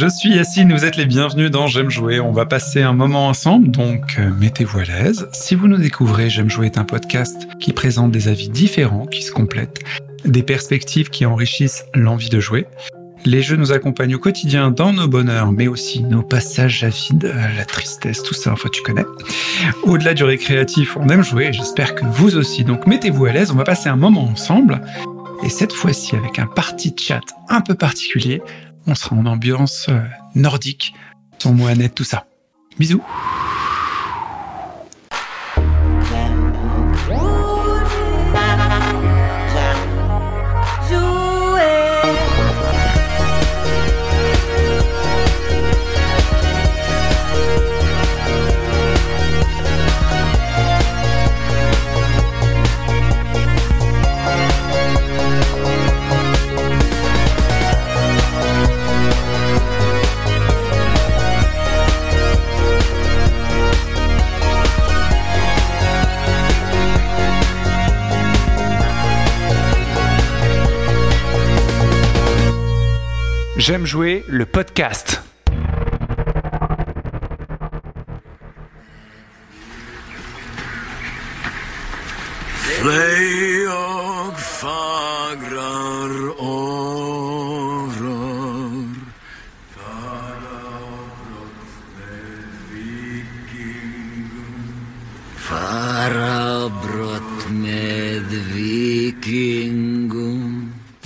je suis Yacine, vous êtes les bienvenus dans J'aime jouer. On va passer un moment ensemble, donc euh, mettez-vous à l'aise. Si vous nous découvrez, J'aime jouer est un podcast qui présente des avis différents, qui se complètent, des perspectives qui enrichissent l'envie de jouer. Les jeux nous accompagnent au quotidien dans nos bonheurs, mais aussi nos passages à vide, la tristesse, tout ça, enfin tu connais. Au-delà du récréatif, on aime jouer, j'espère que vous aussi. Donc mettez-vous à l'aise, on va passer un moment ensemble. Et cette fois-ci avec un party chat un peu particulier, on sera en ambiance euh, nordique, sans net, tout ça. Bisous J'aime jouer le podcast.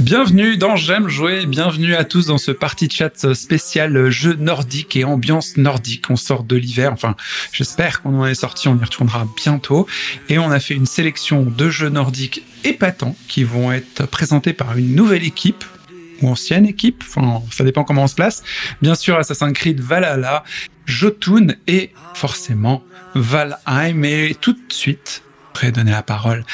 Bienvenue dans J'aime jouer, bienvenue à tous dans ce party chat spécial jeu nordique et ambiance nordique. On sort de l'hiver, enfin j'espère qu'on en est sorti, on y retournera bientôt. Et on a fait une sélection de jeux nordiques épatants qui vont être présentés par une nouvelle équipe ou ancienne équipe, enfin ça dépend comment on se place. Bien sûr Assassin's Creed Valhalla, Jotun et forcément Valheim. Et tout de suite, prêt à donner la parole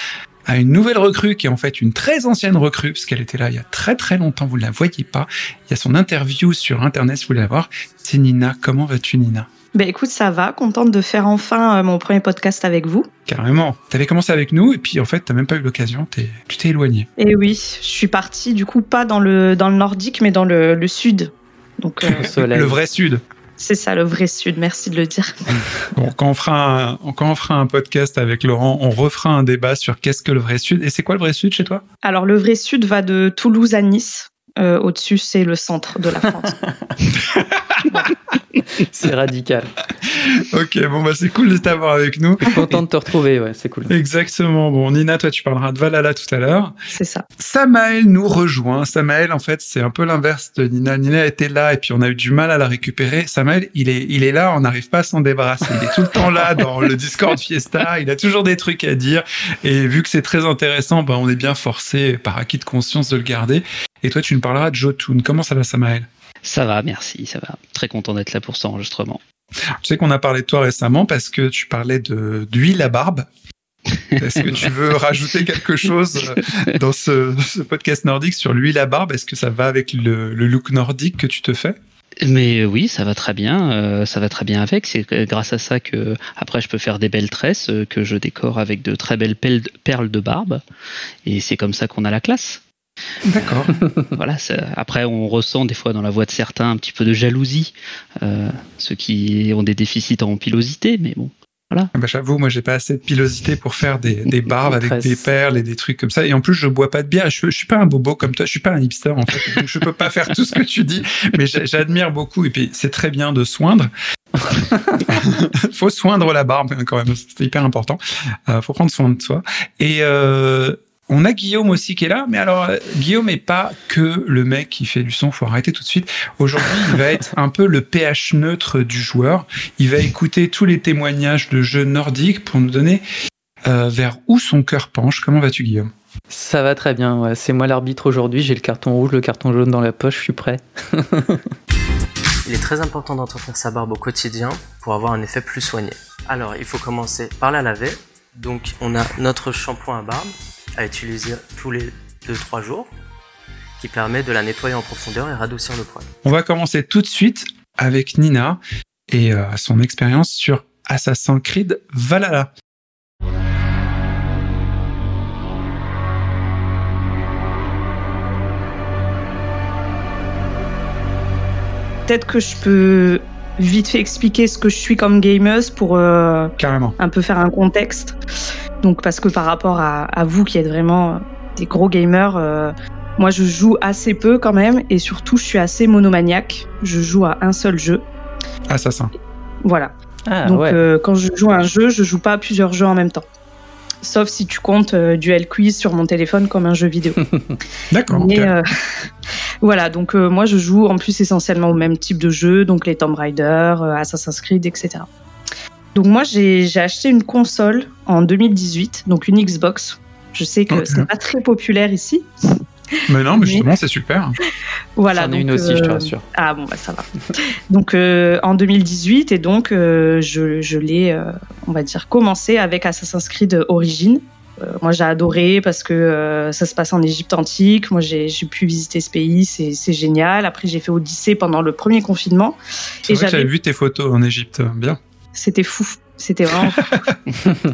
à une nouvelle recrue qui est en fait une très ancienne recrue, parce qu'elle était là il y a très très longtemps, vous ne la voyez pas. Il y a son interview sur Internet si vous voulez la voir. C'est Nina. Comment vas-tu Nina? Ben écoute, ça va. Contente de faire enfin euh, mon premier podcast avec vous. Carrément. Tu avais commencé avec nous et puis en fait, tu même pas eu l'occasion. T'es- Tu t'es éloigné. Et oui, je suis partie du coup pas dans le, dans le nordique, mais dans le, le sud. Donc euh. Le vrai sud. C'est ça le vrai sud, merci de le dire. Bon, quand on fera un, quand on fera un podcast avec Laurent, on refera un débat sur qu'est-ce que le vrai sud. Et c'est quoi le vrai sud chez toi? Alors le vrai sud va de Toulouse à Nice. Euh, Au-dessus, c'est le centre de la France. C'est radical. Ok, bon bah c'est cool de t'avoir avec nous. Content de te retrouver, ouais, c'est cool. Exactement. Bon, Nina, toi tu parleras de Valhalla tout à l'heure. c'est ça. Samael nous rejoint. Samael, en fait, c'est un peu l'inverse de Nina. Nina était là et puis on a eu du mal à la récupérer. Samael, il est, il est là, on n'arrive pas à s'en débarrasser. Il est tout le temps là dans le Discord Fiesta. Il a toujours des trucs à dire. Et vu que c'est très intéressant, ben, on est bien forcé par acquis de conscience de le garder. Et toi, tu nous parleras de Jotun. Comment ça va, Samael? Ça va, merci, ça va. Très content d'être là pour cet enregistrement. Tu sais qu'on a parlé de toi récemment parce que tu parlais de d'huile à barbe. Est-ce que tu veux rajouter quelque chose dans ce, ce podcast nordique sur l'huile à barbe? Est-ce que ça va avec le, le look nordique que tu te fais? Mais euh, oui, ça va très bien, euh, ça va très bien avec. C'est euh, grâce à ça que après je peux faire des belles tresses euh, que je décore avec de très belles perles de barbe. Et c'est comme ça qu'on a la classe. D'accord. voilà. ça- Après, on ressent des fois dans la voix de certains un petit peu de jalousie, euh, ceux qui ont des déficits en pilosité, mais bon. Bah, J'avoue, moi, j'ai pas assez de pilosité pour faire des, des barbes avec des perles et des trucs comme ça. Et en plus, je bois pas de bière. Je, je suis pas un bobo comme toi. Je suis pas un hipster, en fait. Donc, je peux pas faire tout ce que tu dis. Mais j'a- j'admire beaucoup. Et puis, c'est très bien de soindre. faut soindre la barbe, hein, quand même. C'est hyper important. Euh, faut prendre soin de soi. Et, euh, on a Guillaume aussi qui est là, mais alors euh, Guillaume est pas que le mec qui fait du son, faut arrêter tout de suite. Aujourd'hui, il va être un peu le pH neutre du joueur. Il va écouter tous les témoignages de jeux nordiques pour nous donner euh, vers où son cœur penche. Comment vas-tu, Guillaume? Ça va très bien, ouais. c'est moi l'arbitre aujourd'hui, j'ai le carton rouge, le carton jaune dans la poche, je suis prêt. Il est très important d'entretenir sa barbe au quotidien pour avoir un effet plus soigné. Alors, il faut commencer par la laver. Donc, on a notre shampoing à barbe à utiliser tous les 2-3 jours qui permet de la nettoyer en profondeur et radoucir le poil. On va commencer tout de suite avec Nina et euh, son expérience sur Assassin's Creed Valhalla. peut-être que je peux vite fait expliquer ce que je suis comme gameuse pour euh, Carrément. un peu faire un contexte. Donc parce que par rapport à, à vous qui êtes vraiment des gros gamers, euh, moi je joue assez peu quand même et surtout je suis assez monomaniaque. Je joue à un seul jeu. Assassin. Voilà. Ah Donc ouais. euh, quand je joue à un jeu, je joue pas à plusieurs jeux en même temps. Sauf si tu comptes euh, Duel Quiz sur mon téléphone comme un jeu vidéo. D'accord. Euh, voilà, donc euh, moi je joue en plus essentiellement au même type de jeu, donc les Tomb Raider, euh, Assassin's Creed, etc. Donc moi j'ai acheté une console en 2018, donc une Xbox. Je sais que Ok. c'est pas très populaire ici. Mais non, mais mais- justement, c'est super. Voilà. J'en ai une donc, aussi, je te euh, rassure. Ah bon, bah ça va. donc euh, en 2018, et donc euh, je, je l'ai, euh, on va dire, commencé avec Assassin's Creed Origins. Moi j'ai adoré parce que euh, ça se passe en Égypte antique. Moi j'ai j'ai pu visiter ce pays, c'est c'est génial. Après j'ai fait Odyssée pendant le premier confinement. C'est Et vrai j'avais vu tes photos en Égypte. Bien. C'était fou. C'était vraiment fou.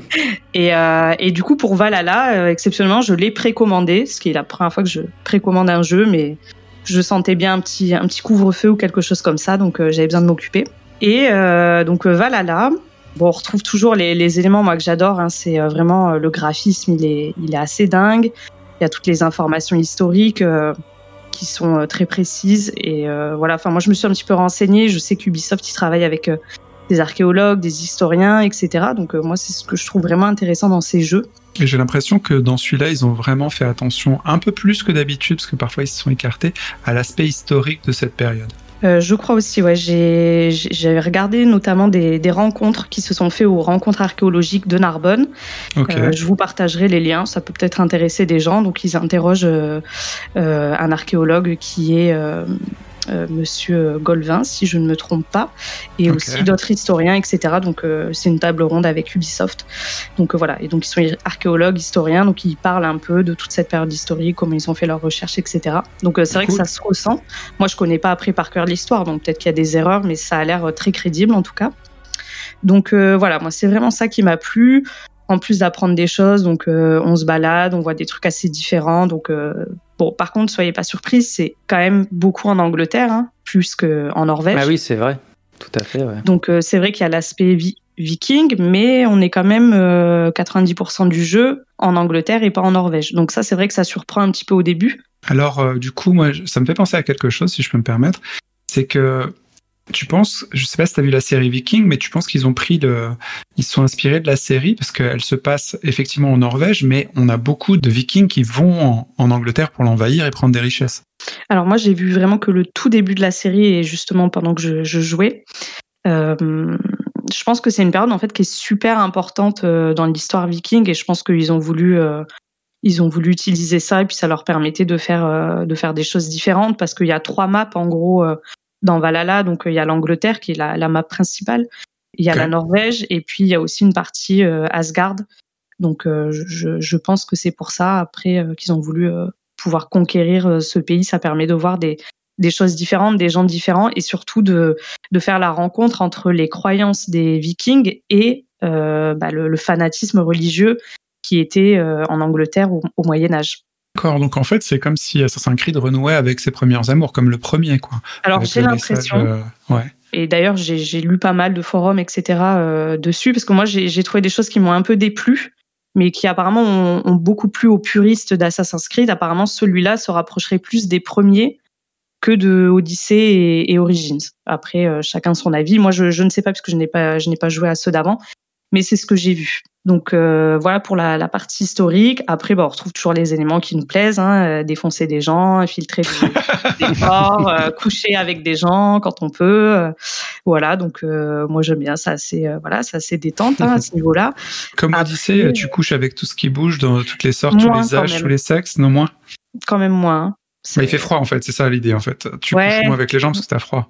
et, euh, et du coup, pour Valhalla, euh, exceptionnellement, je l'ai précommandé, ce qui est la première fois que je précommande un jeu, mais je sentais bien un petit, un petit couvre-feu ou quelque chose comme ça, donc euh, j'avais besoin de m'occuper. Et donc Valhalla, bon, on retrouve toujours les, les éléments moi que j'adore. hein, c'est euh, vraiment euh, le graphisme, il est, il est assez dingue. Il y a toutes les informations historiques. euh, qui sont très précises et voilà enfin moi je me suis un petit peu renseignée je sais qu'Ubisoft il travaille avec des archéologues, des historiens, etc. Donc euh, moi, c'est ce que je trouve vraiment intéressant dans ces jeux. Et j'ai l'impression que dans celui-là, ils ont vraiment fait attention un peu plus que d'habitude, parce que parfois ils se sont écartés, à l'aspect historique de cette période. Euh, je crois aussi, ouais, j'ai regardé notamment des, des rencontres qui se sont faites aux rencontres archéologiques de Narbonne. Euh, je vous partagerai les liens, ça peut peut-être intéresser des gens. Donc ils interrogent euh, un archéologue qui est Monsieur Golvin, si je ne me trompe pas, et aussi d'autres historiens, etc. Donc euh, c'est une table ronde avec Ubisoft. Donc euh, voilà, et donc ils sont archéologues, historiens, donc ils parlent un peu de toute cette période historique, comment ils ont fait leurs recherches, etc. Donc euh, c'est vrai Cool. que ça se ressent. Moi je connais pas après par cœur l'histoire, donc peut-être qu'il y a des erreurs, mais ça a l'air euh, très crédible en tout cas. Donc euh, voilà, moi c'est vraiment ça qui m'a plu. En plus d'apprendre des choses, donc euh, on se balade, on voit des trucs assez différents. Donc euh, bon, par contre, soyez pas surpris, c'est quand même beaucoup en Angleterre, hein, plus qu'en Norvège. Ah oui, c'est vrai. Tout à fait, ouais. Donc euh, c'est vrai qu'il y a l'aspect vi- viking, mais on est quand même euh, 90% du jeu en Angleterre et pas en Norvège. Donc ça, c'est vrai que ça surprend un petit peu au début. Alors, euh, du coup, moi, ça me fait penser à quelque chose, si je peux me permettre. C'est que tu penses, je sais pas si tu as vu la série Viking, mais tu penses qu'ils ont pris le. Ils sont inspirés de la série parce qu'elle se passe effectivement en Norvège, mais on a beaucoup de Vikings qui vont en, Angleterre pour l'envahir et prendre des richesses. Alors moi, j'ai vu vraiment que le tout début de la série et justement pendant que je, jouais. Euh, je pense que c'est une période en fait qui est super importante euh, dans l'histoire viking et je pense qu'ils ont voulu euh, ils ont voulu utiliser ça et puis ça leur permettait de faire de faire des choses différentes parce qu'il y a trois maps en gros dans Valhalla donc euh, il y a l'Angleterre qui est la, la map principale il y a la Norvège et puis il y a aussi une partie euh, Asgard. Donc euh, je, je pense que c'est pour ça après qu'ils ont voulu pouvoir conquérir ce pays. Ça permet de voir des des choses différentes, des gens différents, et surtout de, de faire la rencontre entre les croyances des Vikings et euh, bah, le, le fanatisme religieux qui était euh, en Angleterre au, au Moyen Âge. D'accord, donc en fait, c'est comme si Assassin's Creed renouait avec ses premières amours, comme le premier, quoi. Alors j'ai l'impression, euh, ouais. et d'ailleurs j'ai lu pas mal de forums, etc. euh, dessus, parce que moi j'ai trouvé des choses qui m'ont un peu déplu, mais qui apparemment ont, ont beaucoup plu aux puristes d'Assassin's Creed. Apparemment celui-là se rapprocherait plus des premiers que de Odyssey et, et Origins. Après, euh, chacun son avis. Moi, je, je ne sais pas parce que je n'ai pas, je n'ai pas joué à ceux d'avant, mais c'est ce que j'ai vu. Donc euh, voilà pour la, la partie historique. Après, bah, on retrouve toujours les éléments qui nous plaisent hein, euh, défoncer des gens, infiltrer des, des corps, euh, coucher avec des gens quand on peut. euh, voilà, donc moi j'aime bien ça. euh, voilà, c'est assez détente hein, à ce niveau-là. Comme Après- Odyssey, tu couches avec tout ce qui bouge dans toutes les sortes, tous les âges, tous les sexes, non moins? Quand même moins. hein. Mais il fait froid en fait, c'est ça l'idée en fait. Tu Ouais. couches moins avec les gens parce que t'as froid.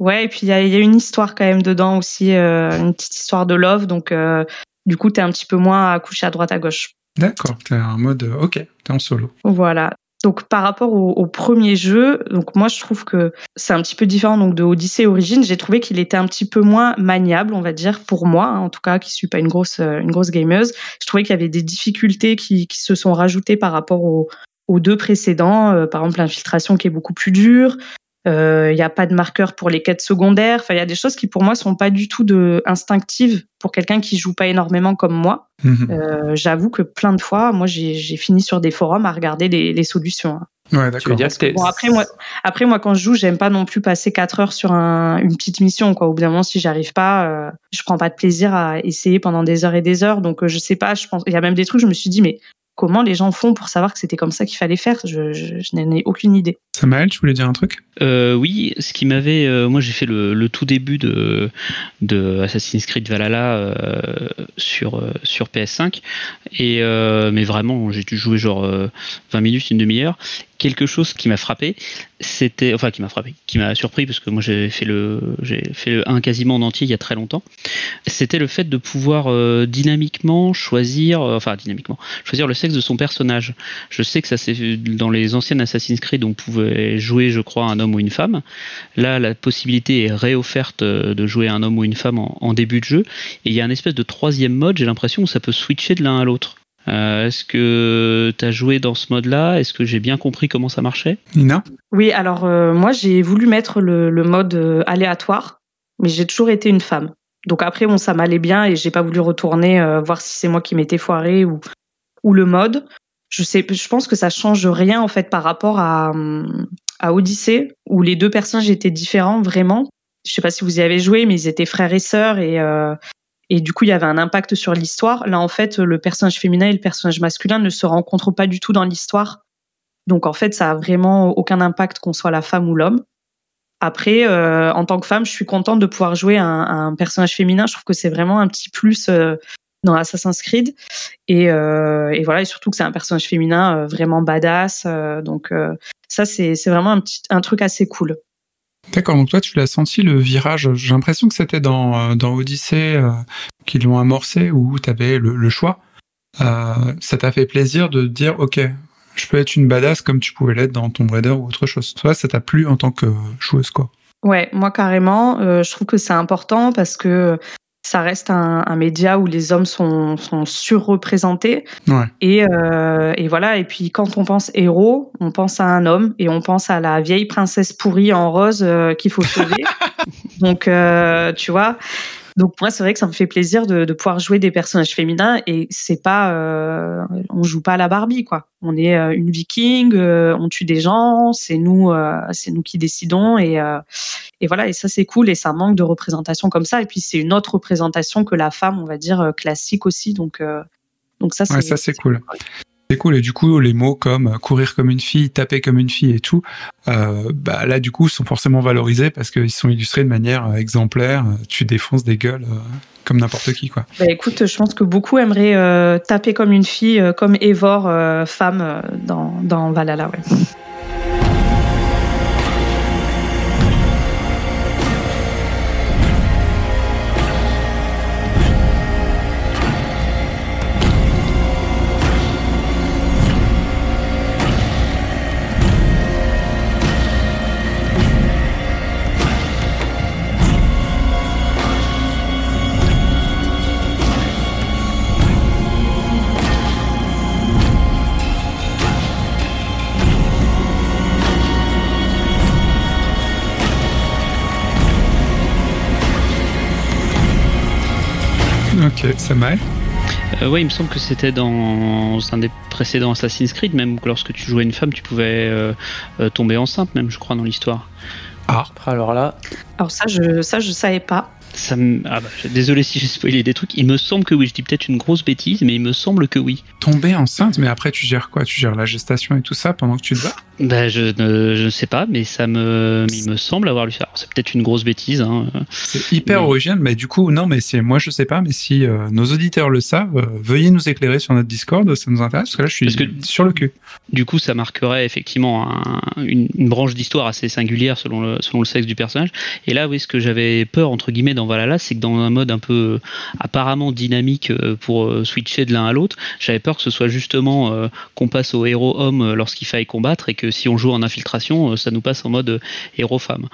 Ouais, et puis il y y a une histoire quand même dedans aussi, euh, une petite histoire de love. Donc, euh, du coup, t'es un petit peu moins à coucher à droite à gauche. D'accord, t'es en mode euh, ok, t'es en solo. Voilà. Donc, par rapport au, au premier jeu, donc moi, je trouve que c'est un petit peu différent donc de Odyssey Origins. J'ai trouvé qu'il était un petit peu moins maniable, on va dire, pour moi, hein, en tout cas, qui suis pas une grosse, euh, une grosse gameuse. Je trouvais qu'il y avait des difficultés qui, qui se sont rajoutées par rapport aux, aux deux précédents. Euh, par exemple, l'infiltration qui est beaucoup plus dure. Il n'y a pas de marqueur pour les quêtes secondaires. Enfin, il y a des choses qui pour moi sont pas du tout de instinctives pour quelqu'un qui joue pas énormément comme moi. Mhm. Euh, J'avoue que plein de fois, moi, j'ai j'ai fini sur des forums à regarder les, les solutions. hein. Ouais, d'accord. Bon après moi, après moi quand je joue, j'aime pas non plus passer 4 heures sur un- une petite mission quoi. Au bout d'un moment, si j'arrive pas, euh, je prends pas de plaisir à essayer pendant des heures et des heures. Donc euh, je sais pas, je pense, il y a même des trucs, je me suis dit mais comment les gens font pour savoir que c'était comme ça qu'il fallait faire? Je, je, je n'en ai aucune idée. Samael, tu voulais dire un truc? Euh, oui, ce qui m'avait, euh, moi j'ai fait le, tout début de, Assassin's Creed Valhalla euh, sur sur PS5 et mais vraiment j'ai dû jouer genre euh, 20 minutes, une demi-heure. Quelque chose qui m'a frappé, c'était enfin qui m'a frappé, qui m'a surpris parce que moi j'ai fait le fait le 1 quasiment en entier il y a très longtemps. C'était le fait de pouvoir dynamiquement choisir, enfin dynamiquement choisir le sexe de son personnage. Je sais que ça c'est dans les anciennes Assassin's Creed on pouvait jouer je crois un homme ou une femme. Là la possibilité est réofferte euh, de jouer un homme ou une femme en, en début de jeu et il y a un espèce de troisième mode j'ai l'impression où ça peut switcher de l'un à l'autre. Euh, Est-ce que tu as joué dans ce mode-là? Est-ce que j'ai bien compris comment ça marchait? Nina? Oui, alors euh, moi j'ai voulu mettre le, le mode euh, aléatoire, mais j'ai toujours été une femme. Donc après bon ça m'allait bien et j'ai pas voulu retourner euh, voir si c'est moi qui m'étais foiré ou ou le mode. Je pense que ça change rien en fait par rapport à à Odyssée où les deux personnages étaient différents vraiment. Je sais pas si vous y avez joué, mais ils étaient frères et sœurs et euh, et du coup il y avait un impact sur l'histoire. Là en fait le personnage féminin et le personnage masculin ne se rencontrent pas du tout dans l'histoire. Donc en fait, ça a vraiment aucun impact qu'on soit la femme ou l'homme. Après, euh, en tant que femme, je suis contente de pouvoir jouer un, un personnage féminin. Je trouve que c'est vraiment un petit plus euh, dans Assassin's Creed. Et, euh, et voilà, et surtout que c'est un personnage féminin euh, vraiment badass. euh, donc ça, c'est c'est vraiment un petit un truc assez cool. D'accord, donc toi tu l'as senti le virage? J'ai l'impression que c'était dans, dans Odyssée qu'ils l'ont amorcé où tu avais le, le choix. Ça t'a fait plaisir de dire ok, je peux être une badass comme tu pouvais l'être dans Tomb Raider ou autre chose. Toi, ça t'a plu en tant que joueuse quoi? Ouais, moi carrément, euh, je trouve que c'est important parce que ça reste un, un média où les hommes sont, sont surreprésentés. Ouais. Et, euh, et voilà, et puis quand on pense héros, on pense à un homme et on pense à la vieille princesse pourrie en rose euh, qu'il faut sauver. Donc, euh, tu vois. Donc moi, c'est vrai que ça me fait plaisir de, de pouvoir jouer des personnages féminins et c'est pas, euh, on joue pas à la Barbie quoi. On est euh, une Viking, euh, on tue des gens, c'est nous, c'est nous qui décidons et et voilà. Et ça c'est cool et ça manque de représentation comme ça. Et puis c'est une autre représentation que la femme, on va dire classique aussi. Donc donc ça c'est Ouais, ça c'est cool. C'est cool. Et du coup, les mots comme courir comme une fille, taper comme une fille et tout, euh, bah là du coup sont forcément valorisés parce qu'ils sont illustrés de manière euh, exemplaire. Tu défonces des gueules euh, comme n'importe qui quoi. Bah écoute, je pense que beaucoup aimeraient taper comme une fille, comme Evor, femme, dans, dans Valhalla. Ça m'a. Euh, ouais, il me semble que c'était dans un des précédents Assassin's Creed, même que lorsque tu jouais une femme, tu pouvais euh, euh, tomber enceinte, même, je crois, dans l'histoire. Ah, Alors là, Alors ça, je ça je savais pas. Ça me... ah bah, désolé si j'ai spoilé des trucs. Il me semble que oui. Je dis peut-être une grosse bêtise, mais il me semble que oui. tomber enceinte, mais après tu gères quoi? Tu gères la gestation et tout ça pendant que tu te bats Bah, je ne je ne sais pas, mais ça me, mais il me semble avoir lu ça. C'est peut-être une grosse bêtise. Hein. C'est hyper Oui. original, mais du coup, non, mais c'est moi je sais pas, mais si euh, nos auditeurs le savent, euh, veuillez nous éclairer sur notre Discord, ça nous intéresse parce que là je suis que- sur le cul. Du coup, ça marquerait effectivement un- une, une branche d'histoire assez singulière selon le, selon le sexe du personnage. Et là, oui, ce que j'avais peur, entre guillemets, dans Valhalla, c'est que dans un mode un peu euh, apparemment dynamique euh, pour euh, switcher de l'un à l'autre, j'avais peur que ce soit justement euh, qu'on passe au héros homme lorsqu'il faille combattre et que si on joue en infiltration, ça nous passe en mode héros femme.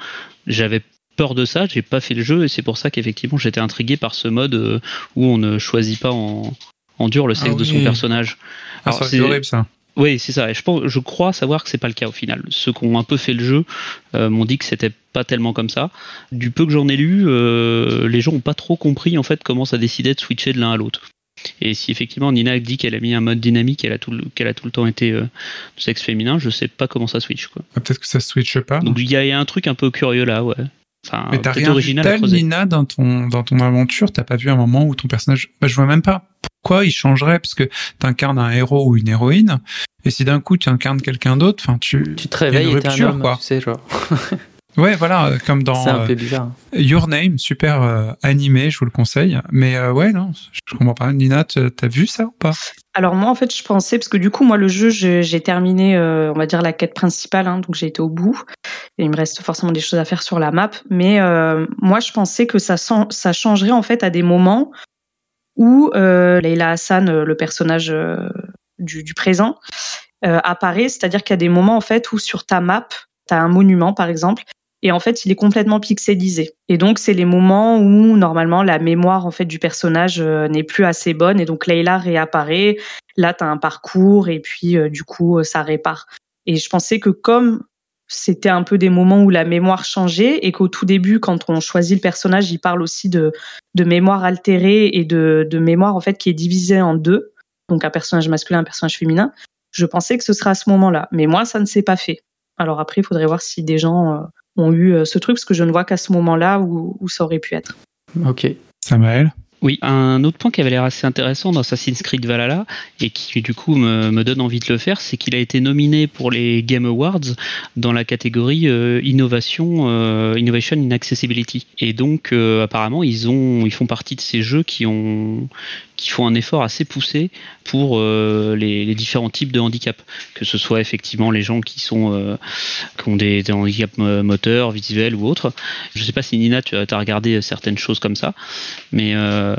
J'avais peur de ça, j'ai pas fait le jeu et c'est pour ça qu'effectivement j'étais intrigué par ce mode où on ne choisit pas en, en dur le sexe Ah de son personnage. Ah, Alors, c'est- horrible ça. Oui, c'est ça. Et je, pense, je crois savoir que c'est pas le cas au final. Ceux qui ont un peu fait le jeu euh, m'ont dit que c'était pas tellement comme ça. Du peu que j'en ai lu, euh, les gens ont pas trop compris en fait comment ça décidait de switcher de l'un à l'autre. Et si effectivement Nina dit qu'elle a mis un mode dynamique, qu'elle a tout, le- qu'elle a tout le temps été euh, de sexe féminin, je sais pas comment ça switch quoi. Ah, Peut-être que ça switche pas. Donc il y, y a un truc un peu curieux là, ouais. Enfin, Mais t'as rien vu original tel. Nina, dans ton, dans ton aventure? T'as pas vu un moment où ton personnage... Bah, je vois même pas pourquoi il changerait, parce que t'incarnes un héros ou une héroïne, et si d'un coup tu incarnes quelqu'un d'autre, enfin tu... Tu te réveilles et t'es un rupture, homme, quoi. tu sais, genre. Ouais, voilà, euh, comme dans C'est un euh, peu bizarre. Your Name, super euh, animé, je vous le conseille. Mais euh, ouais, non, je comprends pas. Nina, t'as vu ça ou pas? Alors moi en fait je pensais parce que du coup moi le jeu je- j'ai terminé euh, on va dire la quête principale hein, donc j'ai été au bout et il me reste forcément des choses à faire sur la map mais euh, moi je pensais que ça ça changerait en fait à des moments où euh, Leila Hassan le personnage euh, du, du présent euh, apparaît c'est-à-dire qu'il y a des moments en fait où sur ta map tu as un monument par exemple et en fait il est complètement pixelisé. Et donc c'est les moments où normalement la mémoire en fait du personnage euh, n'est plus assez bonne. Et donc Leila réapparaît. Là tu as un parcours et puis euh, du coup euh, ça répare. Et je pensais que comme c'était un peu des moments où la mémoire changeait et qu'au tout début quand on choisit le personnage il parle aussi de, mémoire altérée et de, mémoire en fait qui est divisée en deux. Donc un personnage masculin un personnage féminin. Je pensais que ce serait à ce moment là mais moi ça ne s'est pas fait. Alors après il faudrait voir si des gens ont eu euh, ce truc parce que je ne vois qu'à ce moment là où, où ça aurait pu être Ok. Samael Oui, un autre point qui avait l'air assez intéressant dans Assassin's Creed Valhalla et qui du coup me, me donne envie de le faire, c'est qu'il a été nominé pour les Game Awards dans la catégorie euh, innovation, euh, innovation in accessibility. Et donc euh, apparemment ils ont, ils font partie de ces jeux qui ont, qui font un effort assez poussé pour euh, les, différents types de handicap, que ce soit effectivement les gens qui sont, euh, qui ont des, handicaps mo- moteurs, visuels ou autres. Je sais pas si Nina tu as, regardé certaines choses comme ça, mais euh,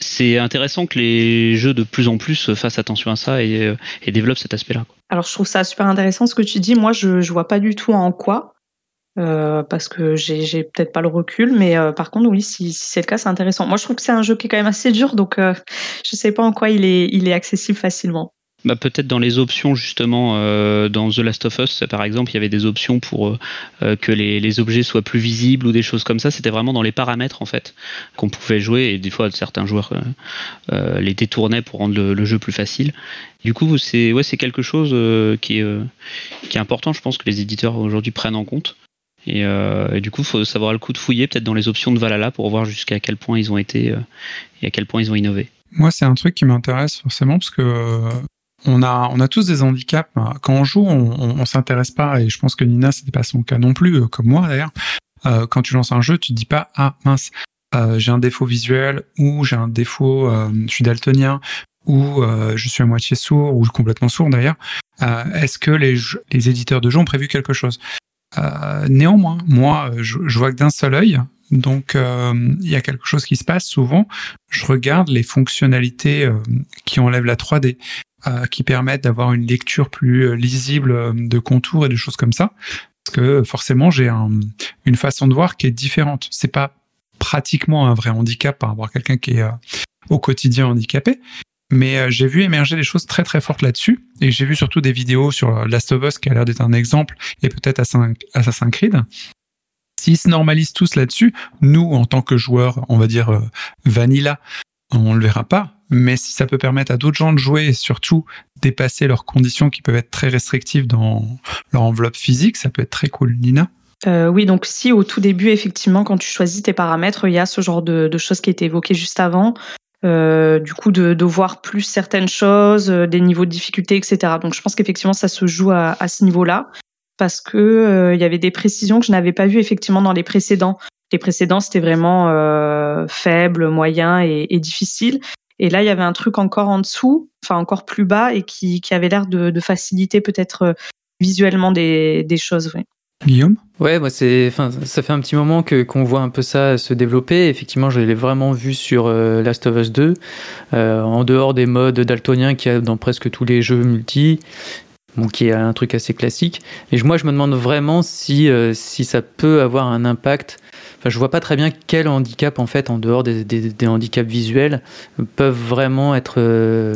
c'est intéressant que les jeux de plus en plus fassent attention à ça et, euh, et développent cet aspect-là. Alors je trouve ça super intéressant ce que tu dis. Moi, je je vois pas du tout en quoi, euh, parce que j'ai peut-être pas le recul. Mais euh, par contre, oui, si, c'est le cas, c'est intéressant. Moi, je trouve que c'est un jeu qui est quand même assez dur, donc euh, je sais pas en quoi il est accessible facilement. Bah, peut-être dans les options justement euh, dans The Last of Us par exemple il y avait des options pour que les, objets soient plus visibles ou des choses comme ça c'était vraiment dans les paramètres en fait qu'on pouvait jouer et des fois certains joueurs les détournaient pour rendre le, jeu plus facile du coup c'est ouais c'est quelque chose qui est important je pense que les éditeurs aujourd'hui prennent en compte et, euh, et du coup faut savoir le coup de fouiller peut-être dans les options de Valhalla pour voir jusqu'à quel point ils ont été euh, et à quel point ils ont innové Moi, c'est un truc qui m'intéresse forcément parce que euh, on a, on a tous des handicaps. Quand on joue, on, on, s'intéresse pas, et je pense que Nina, c'était pas son cas non plus, comme moi d'ailleurs. Quand tu lances un jeu, tu te dis pas ah mince, j'ai un défaut visuel ou j'ai un défaut, je suis daltonien ou je suis à moitié sourd ou complètement sourd d'ailleurs. Est-ce que les, les éditeurs de jeux ont prévu quelque chose? Néanmoins, moi, euh, je, vois que d'un seul œil, donc euh, il y a quelque chose qui se passe souvent. Je regarde les fonctionnalités euh, qui enlèvent la 3D, euh, qui permettent d'avoir une lecture plus euh, lisible euh, de contours et de choses comme ça. Parce que forcément, j'ai un, une façon de voir qui est différente. C'est pas pratiquement un vrai handicap par rapport à quelqu'un qui est euh, au quotidien handicapé. Mais euh, j'ai vu émerger des choses très très fortes là-dessus. Et j'ai vu surtout des vidéos sur euh, Last of Us qui a l'air d'être un exemple, et peut-être Assassin- Assassin's Creed. S'ils se normalisent tous là-dessus, nous, en tant que joueurs, on va dire euh, vanilla, on le verra pas. Mais si ça peut permettre à d'autres gens de jouer et surtout dépasser leurs conditions qui peuvent être très restrictives dans leur enveloppe physique, ça peut être très cool. Nina? Euh, oui, donc si au tout début, effectivement, quand tu choisis tes paramètres, il y a ce genre de, de choses qui étaient évoquées juste avant. Euh, du coup, de, de voir plus certaines choses, euh, des niveaux de difficulté, etc. Donc, je pense qu'effectivement, ça se joue à, à ce niveau-là, parce que euh, il y avait des précisions que je n'avais pas vues effectivement dans les précédents. Les précédents, c'était vraiment euh, faible, moyen et, et difficile. Et là, il y avait un truc encore en dessous, enfin encore plus bas, et qui, qui avait l'air de, de faciliter peut-être euh, visuellement des, des choses. Guillaume Ouais, moi c'est, enfin, ça fait un petit moment que qu'on voit un peu ça se développer. Effectivement, je l'ai vraiment vu sur euh, Last of Us 2, euh, en dehors des modes daltoniens qu'il y a dans presque tous les jeux multi, bon, qui est un truc assez classique. Et moi, je me demande vraiment si euh, si ça peut avoir un impact enfin, je vois pas très bien quels handicaps en fait en dehors des, des, des handicaps visuels peuvent vraiment être euh,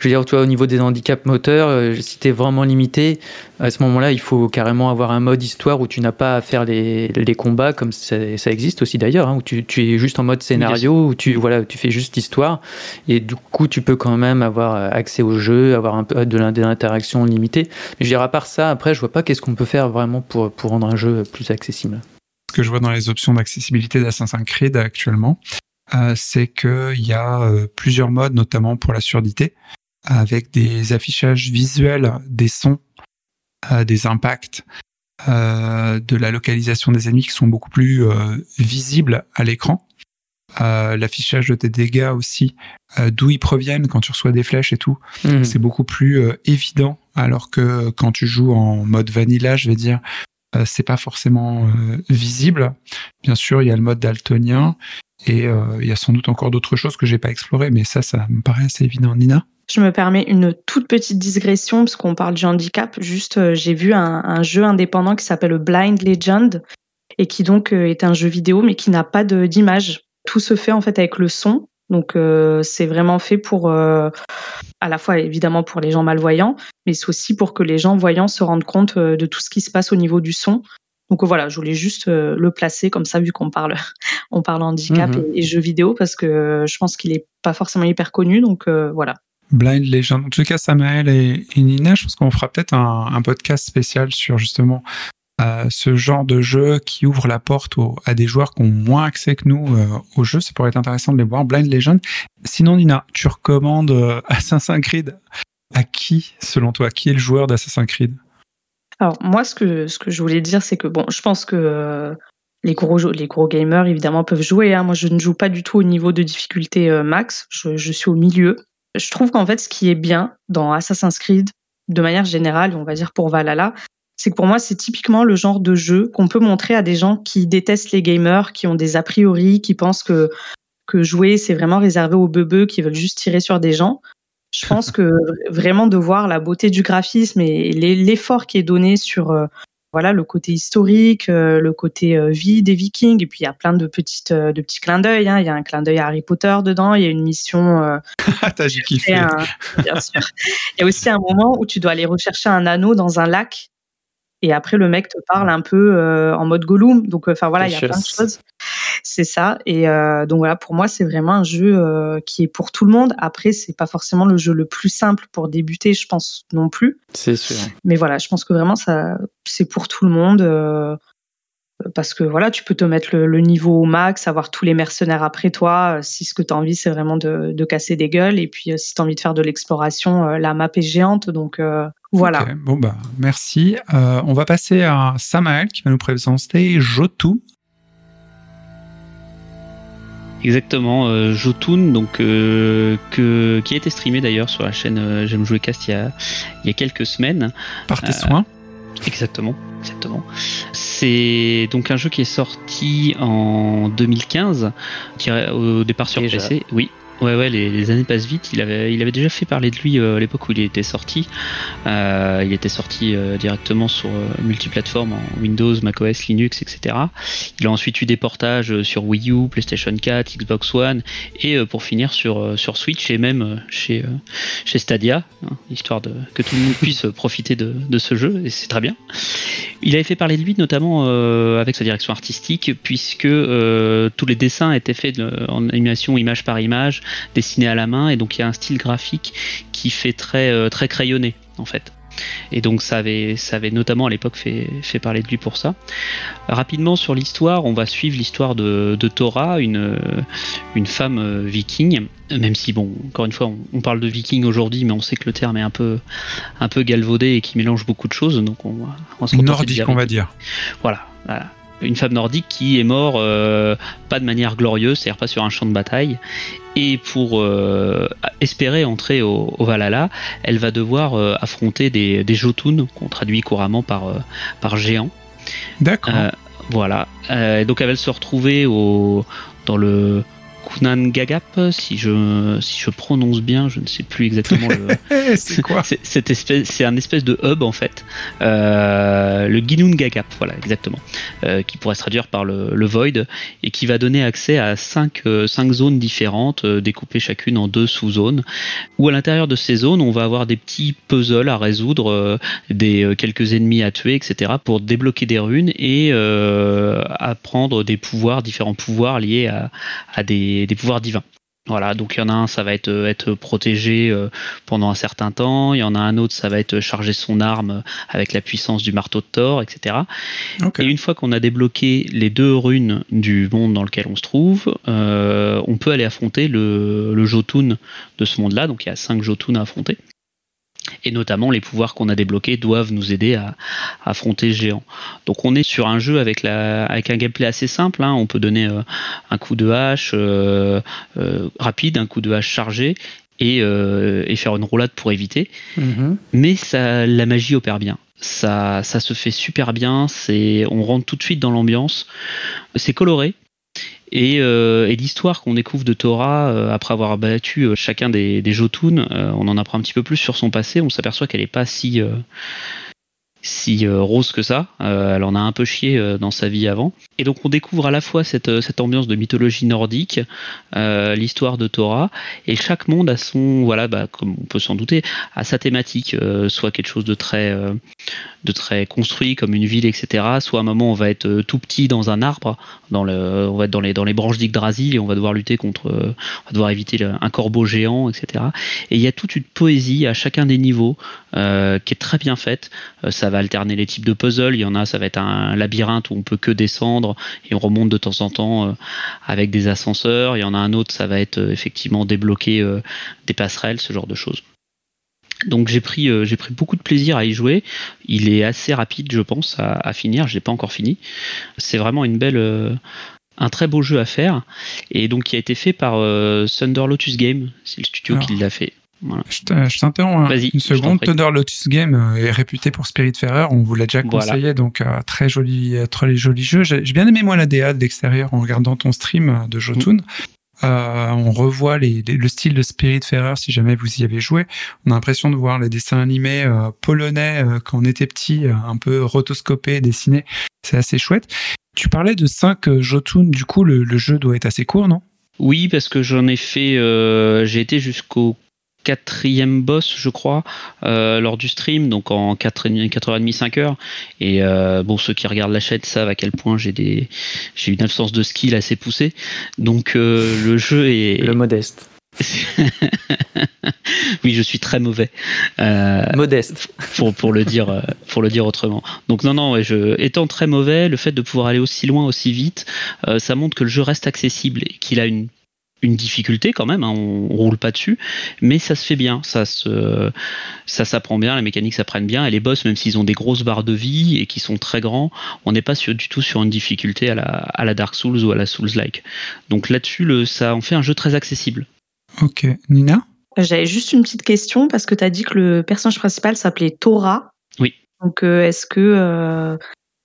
je veux dire, tu vois, au niveau des handicaps moteurs, euh, si tu es vraiment limité, à ce moment-là, il faut carrément avoir un mode histoire où tu n'as pas à faire les, les combats, comme ça, ça existe aussi d'ailleurs, hein, où tu, tu, es juste en mode scénario, où tu, voilà, tu fais juste histoire, et du coup, tu peux quand même avoir accès au jeu, avoir un peu de l'interaction limitée. Mais je dirais, à part ça, après, je vois pas qu'est-ce qu'on peut faire vraiment pour, pour rendre un jeu plus accessible. Ce que je vois dans les options d'accessibilité d'Assassin's Creed actuellement, euh, c'est qu'il y a euh, plusieurs modes, notamment pour la surdité avec des affichages visuels des sons, euh, des impacts, de la localisation des ennemis qui sont beaucoup plus visibles à l'écran. L'affichage de tes dégâts aussi, d'où ils proviennent quand tu reçois des flèches et tout, Mhm. c'est beaucoup plus évident. Alors que quand tu joues en mode vanilla, je vais dire, euh, c'est pas forcément euh, visible. Bien sûr, il y a le mode daltonien et euh, il y a sans doute encore d'autres choses que j'ai pas explorées, mais ça, ça me paraît assez évident. Nina? Je me permets une toute petite digression parce qu'on parle du handicap. Juste, j'ai vu un, un jeu indépendant qui s'appelle Blind Legend et qui donc est un jeu vidéo mais qui n'a pas d'image. Tout se fait en fait avec le son. Donc euh, c'est vraiment fait pour euh, à la fois évidemment pour les gens malvoyants, mais c'est aussi pour que les gens voyants se rendent compte euh, de tout ce qui se passe au niveau du son. Donc voilà, je voulais juste le placer comme ça vu qu'on parle on parle handicap Mhm. et, et jeux vidéo parce que je pense qu'il est pas forcément hyper connu. Donc voilà. Blind Legend. En tout cas, Samael et, et Nina, je pense qu'on fera peut-être un, un podcast spécial sur justement ce genre de jeu qui ouvre la porte à des joueurs qui ont moins accès que nous euh, au jeu. Ça pourrait être intéressant de les voir. Blind Legend. Sinon, Nina, tu recommandes euh, Assassin's Creed à qui, selon toi Qui est le joueur d'Assassin's Creed? Alors moi, ce que ce que je voulais dire, c'est que bon, je pense que euh, les gros les gros gamers évidemment peuvent jouer. Hein. Moi, je ne joue pas du tout au niveau de difficulté max. Je, je suis au milieu. Je trouve qu'en fait, ce qui est bien dans Assassin's Creed, de manière générale, on va dire pour Valhalla, c'est que pour moi, c'est typiquement le genre de jeu qu'on peut montrer à des gens qui détestent les gamers, qui ont des a priori, qui pensent que que jouer c'est vraiment réservé aux bebeux qui veulent juste tirer sur des gens. Je pense que vraiment de voir la beauté du graphisme et l'e- l'effort qui est donné sur euh, voilà le côté historique, euh, le côté euh, vie des Vikings, et puis il y a plein de petites de petits clins d'œil. hein. Il y a un clin d'œil à Harry Potter dedans. Il y a une mission. Ah, t'as kiffé. un- bien sûr. Il y a aussi un moment où tu dois aller rechercher un anneau dans un lac. Et après, le mec te parle un peu euh, en mode Gollum. Donc, euh, enfin voilà, il y a plein de choses. C'est ça. Et euh, donc voilà, pour moi, c'est vraiment un jeu euh, qui est pour tout le monde. Après, c'est pas forcément le jeu le plus simple pour débuter, je pense non plus. C'est sûr. Mais voilà, je pense que vraiment, ça, c'est pour tout le monde. Parce que voilà, tu peux te mettre le, le niveau au max, avoir tous les mercenaires après toi, euh, si ce que tu as envie, c'est vraiment de, de casser des gueules. Et puis, euh, si tu as envie de faire de l'exploration, euh, la map est géante. Donc, euh, voilà. Bon bah merci. Euh, on va passer à Samael qui va nous présenter Jotun. Exactement, euh, Jotun, donc euh, que qui a été streamé d'ailleurs sur la chaîne euh, J'aime jouer cast il y a il y a quelques semaines. Par tes Euh, soins. Exactement, exactement. C'est donc un jeu qui est sorti en 2015, qui est au départ sur Déjà. PC. Oui. Ouais, ouais, les, années passent vite. Il avait, il avait déjà fait parler de lui euh, à l'époque où il était sorti. Euh, il était sorti euh, directement sur euh, multiplateforme en Windows, macOS, Linux, etc. Il a ensuite eu des portages sur Wii U, PlayStation 4, Xbox One, et pour finir sur sur Switch et même chez chez Stadia, hein, histoire de que tout le monde puisse profiter de, de ce jeu. Et c'est très bien. Il avait fait parler de lui notamment avec sa direction artistique, puisque tous les dessins étaient faits en animation image par image, dessinés à la main, et donc il y a un style graphique qui fait très euh, très crayonné en fait. Et donc ça avait, ça avait notamment à l'époque fait, fait parler de lui pour ça. Rapidement sur l'histoire, on va suivre l'histoire de, de Thora, une, euh, une femme euh, viking. Même si bon, encore une fois, on, on parle de viking aujourd'hui, mais on sait que le terme est un peu, un peu galvaudé et qui mélange beaucoup de choses. Donc on va, on se Nordique, on va dire. voilà, voilà. Une femme nordique qui est morte euh, pas de manière glorieuse, c'est-à-dire pas sur un champ de bataille. Et pour euh, espérer entrer au, au Valhalla, elle va devoir euh, affronter des, des Jotun, qu'on traduit couramment par, euh, par géants. D'accord. Euh, voilà. Euh, donc elle va se retrouver au, dans le Kunangagap, si je, si je prononce bien, je ne sais plus exactement le. c'est quoi C'est espèce, un espèce de hub en fait, euh, le Ginungagap, voilà exactement, euh, qui pourrait se traduire par le, le Void et qui va donner accès à cinq, euh, cinq zones différentes, découpées chacune en deux sous-zones. Où à l'intérieur de ces zones, on va avoir des petits puzzles à résoudre, des quelques ennemis à tuer, etc. pour débloquer des runes et euh, apprendre des pouvoirs, différents pouvoirs liés à, à des, des pouvoirs divins. Voilà, donc il y en a un, ça va être être protégé euh, pendant un certain temps. Il y en a un autre, ça va être charger son arme avec la puissance du marteau de Thor, etc. Et une fois qu'on a débloqué les deux runes du monde dans lequel on se trouve, euh, on peut aller affronter le, le Jotun de ce monde-là. Donc il y a cinq Jotun à affronter. Et notamment, les pouvoirs qu'on a débloqués doivent nous aider à, à affronter ce géant. Donc on est sur un jeu avec, la, avec un gameplay assez simple. hein. On peut donner euh, un coup de hache euh, euh, rapide, un coup de hache chargé. Et, euh, et faire une roulade pour éviter Mhm. mais ça, la magie opère bien. Ça, ça se fait super bien. C'est, on rentre tout de suite dans l'ambiance. C'est coloré. Et, euh, et l'histoire qu'on découvre de Torah euh, après avoir battu euh, chacun des, des Jotun, on en apprend un petit peu plus sur son passé. On s'aperçoit qu'elle n'est pas si si euh, rose que ça. Euh, elle en a un peu chié euh, dans sa vie avant. Et donc on découvre à la fois cette, ambiance de mythologie nordique, l'histoire de Torah, et chaque monde a son, voilà, bah, comme on peut s'en douter, a sa thématique, soit quelque chose de très, de très construit comme une ville, etc. Soit à un moment on va être tout petit dans un arbre, dans le, on va être dans les, dans les branches d'Yggdrasil et on va devoir lutter contre, on va devoir éviter un corbeau géant, etc. Et il y a toute une poésie à chacun des niveaux qui est très bien faite. Euh, ça va alterner les types de puzzles. Il y en a, ça va être un labyrinthe où on peut que descendre et on remonte de temps en temps euh, avec des ascenseurs. Il y en a un autre, ça va être euh, effectivement débloquer euh, des passerelles, ce genre de choses. Donc j'ai pris, euh, j'ai pris beaucoup de plaisir à y jouer. Il est assez rapide, je pense, à, à finir. Je l'ai pas encore fini. C'est vraiment une belle, euh, un très beau jeu à faire. Et donc qui a été fait par euh, Thunder Lotus Game. C'est le studio Alors. qui l'a fait. Voilà. Je t'in- je t'interromps hein, une seconde. Thunder Lotus Game euh, est réputé pour Spiritfarer. On vous l'a déjà Voilà. conseillé, donc euh, très joli, très joli jeu. J'ai bien aimé moi la DA de l'extérieur en regardant ton stream euh, de Jotun. Mm. Euh, on revoit les, les- le style de Spiritfarer si jamais vous y avez joué. On a l'impression de voir les dessins animés euh, polonais euh, quand on était petit, un peu rotoscopés, dessinés. C'est assez chouette. Tu parlais de 5 Jotun, du coup le, le jeu doit être assez court, non? Oui, parce que j'en ai fait, euh, j'ai été jusqu'au quatrième boss, je crois, euh, lors du stream, donc en 4h30, 4h30 5 heures. Et euh, bon, ceux qui regardent la chaîne savent à quel point j'ai des, j'ai une absence de skill assez poussée. Donc euh, le jeu est. Le modeste. oui, je suis très mauvais. Euh, Modeste. pour, pour le dire pour le dire autrement. Donc non non, je, étant très mauvais, le fait de pouvoir aller aussi loin aussi vite, euh, ça montre que le jeu reste accessible et qu'il a une une difficulté quand même, hein, on, on roule pas dessus, mais ça se fait bien, ça se, ça s'apprend bien, les mécaniques s'apprennent bien, et les boss, même s'ils ont des grosses barres de vie et qui sont très grands, on n'est pas sur, du tout sur une difficulté à la, à la Dark Souls ou à la Souls-like. Donc là-dessus, le, ça en fait un jeu très accessible. Ok. Nina? J'avais juste une petite question parce que tu as dit que le personnage principal s'appelait Torah. Oui. Donc, euh, est-ce que euh,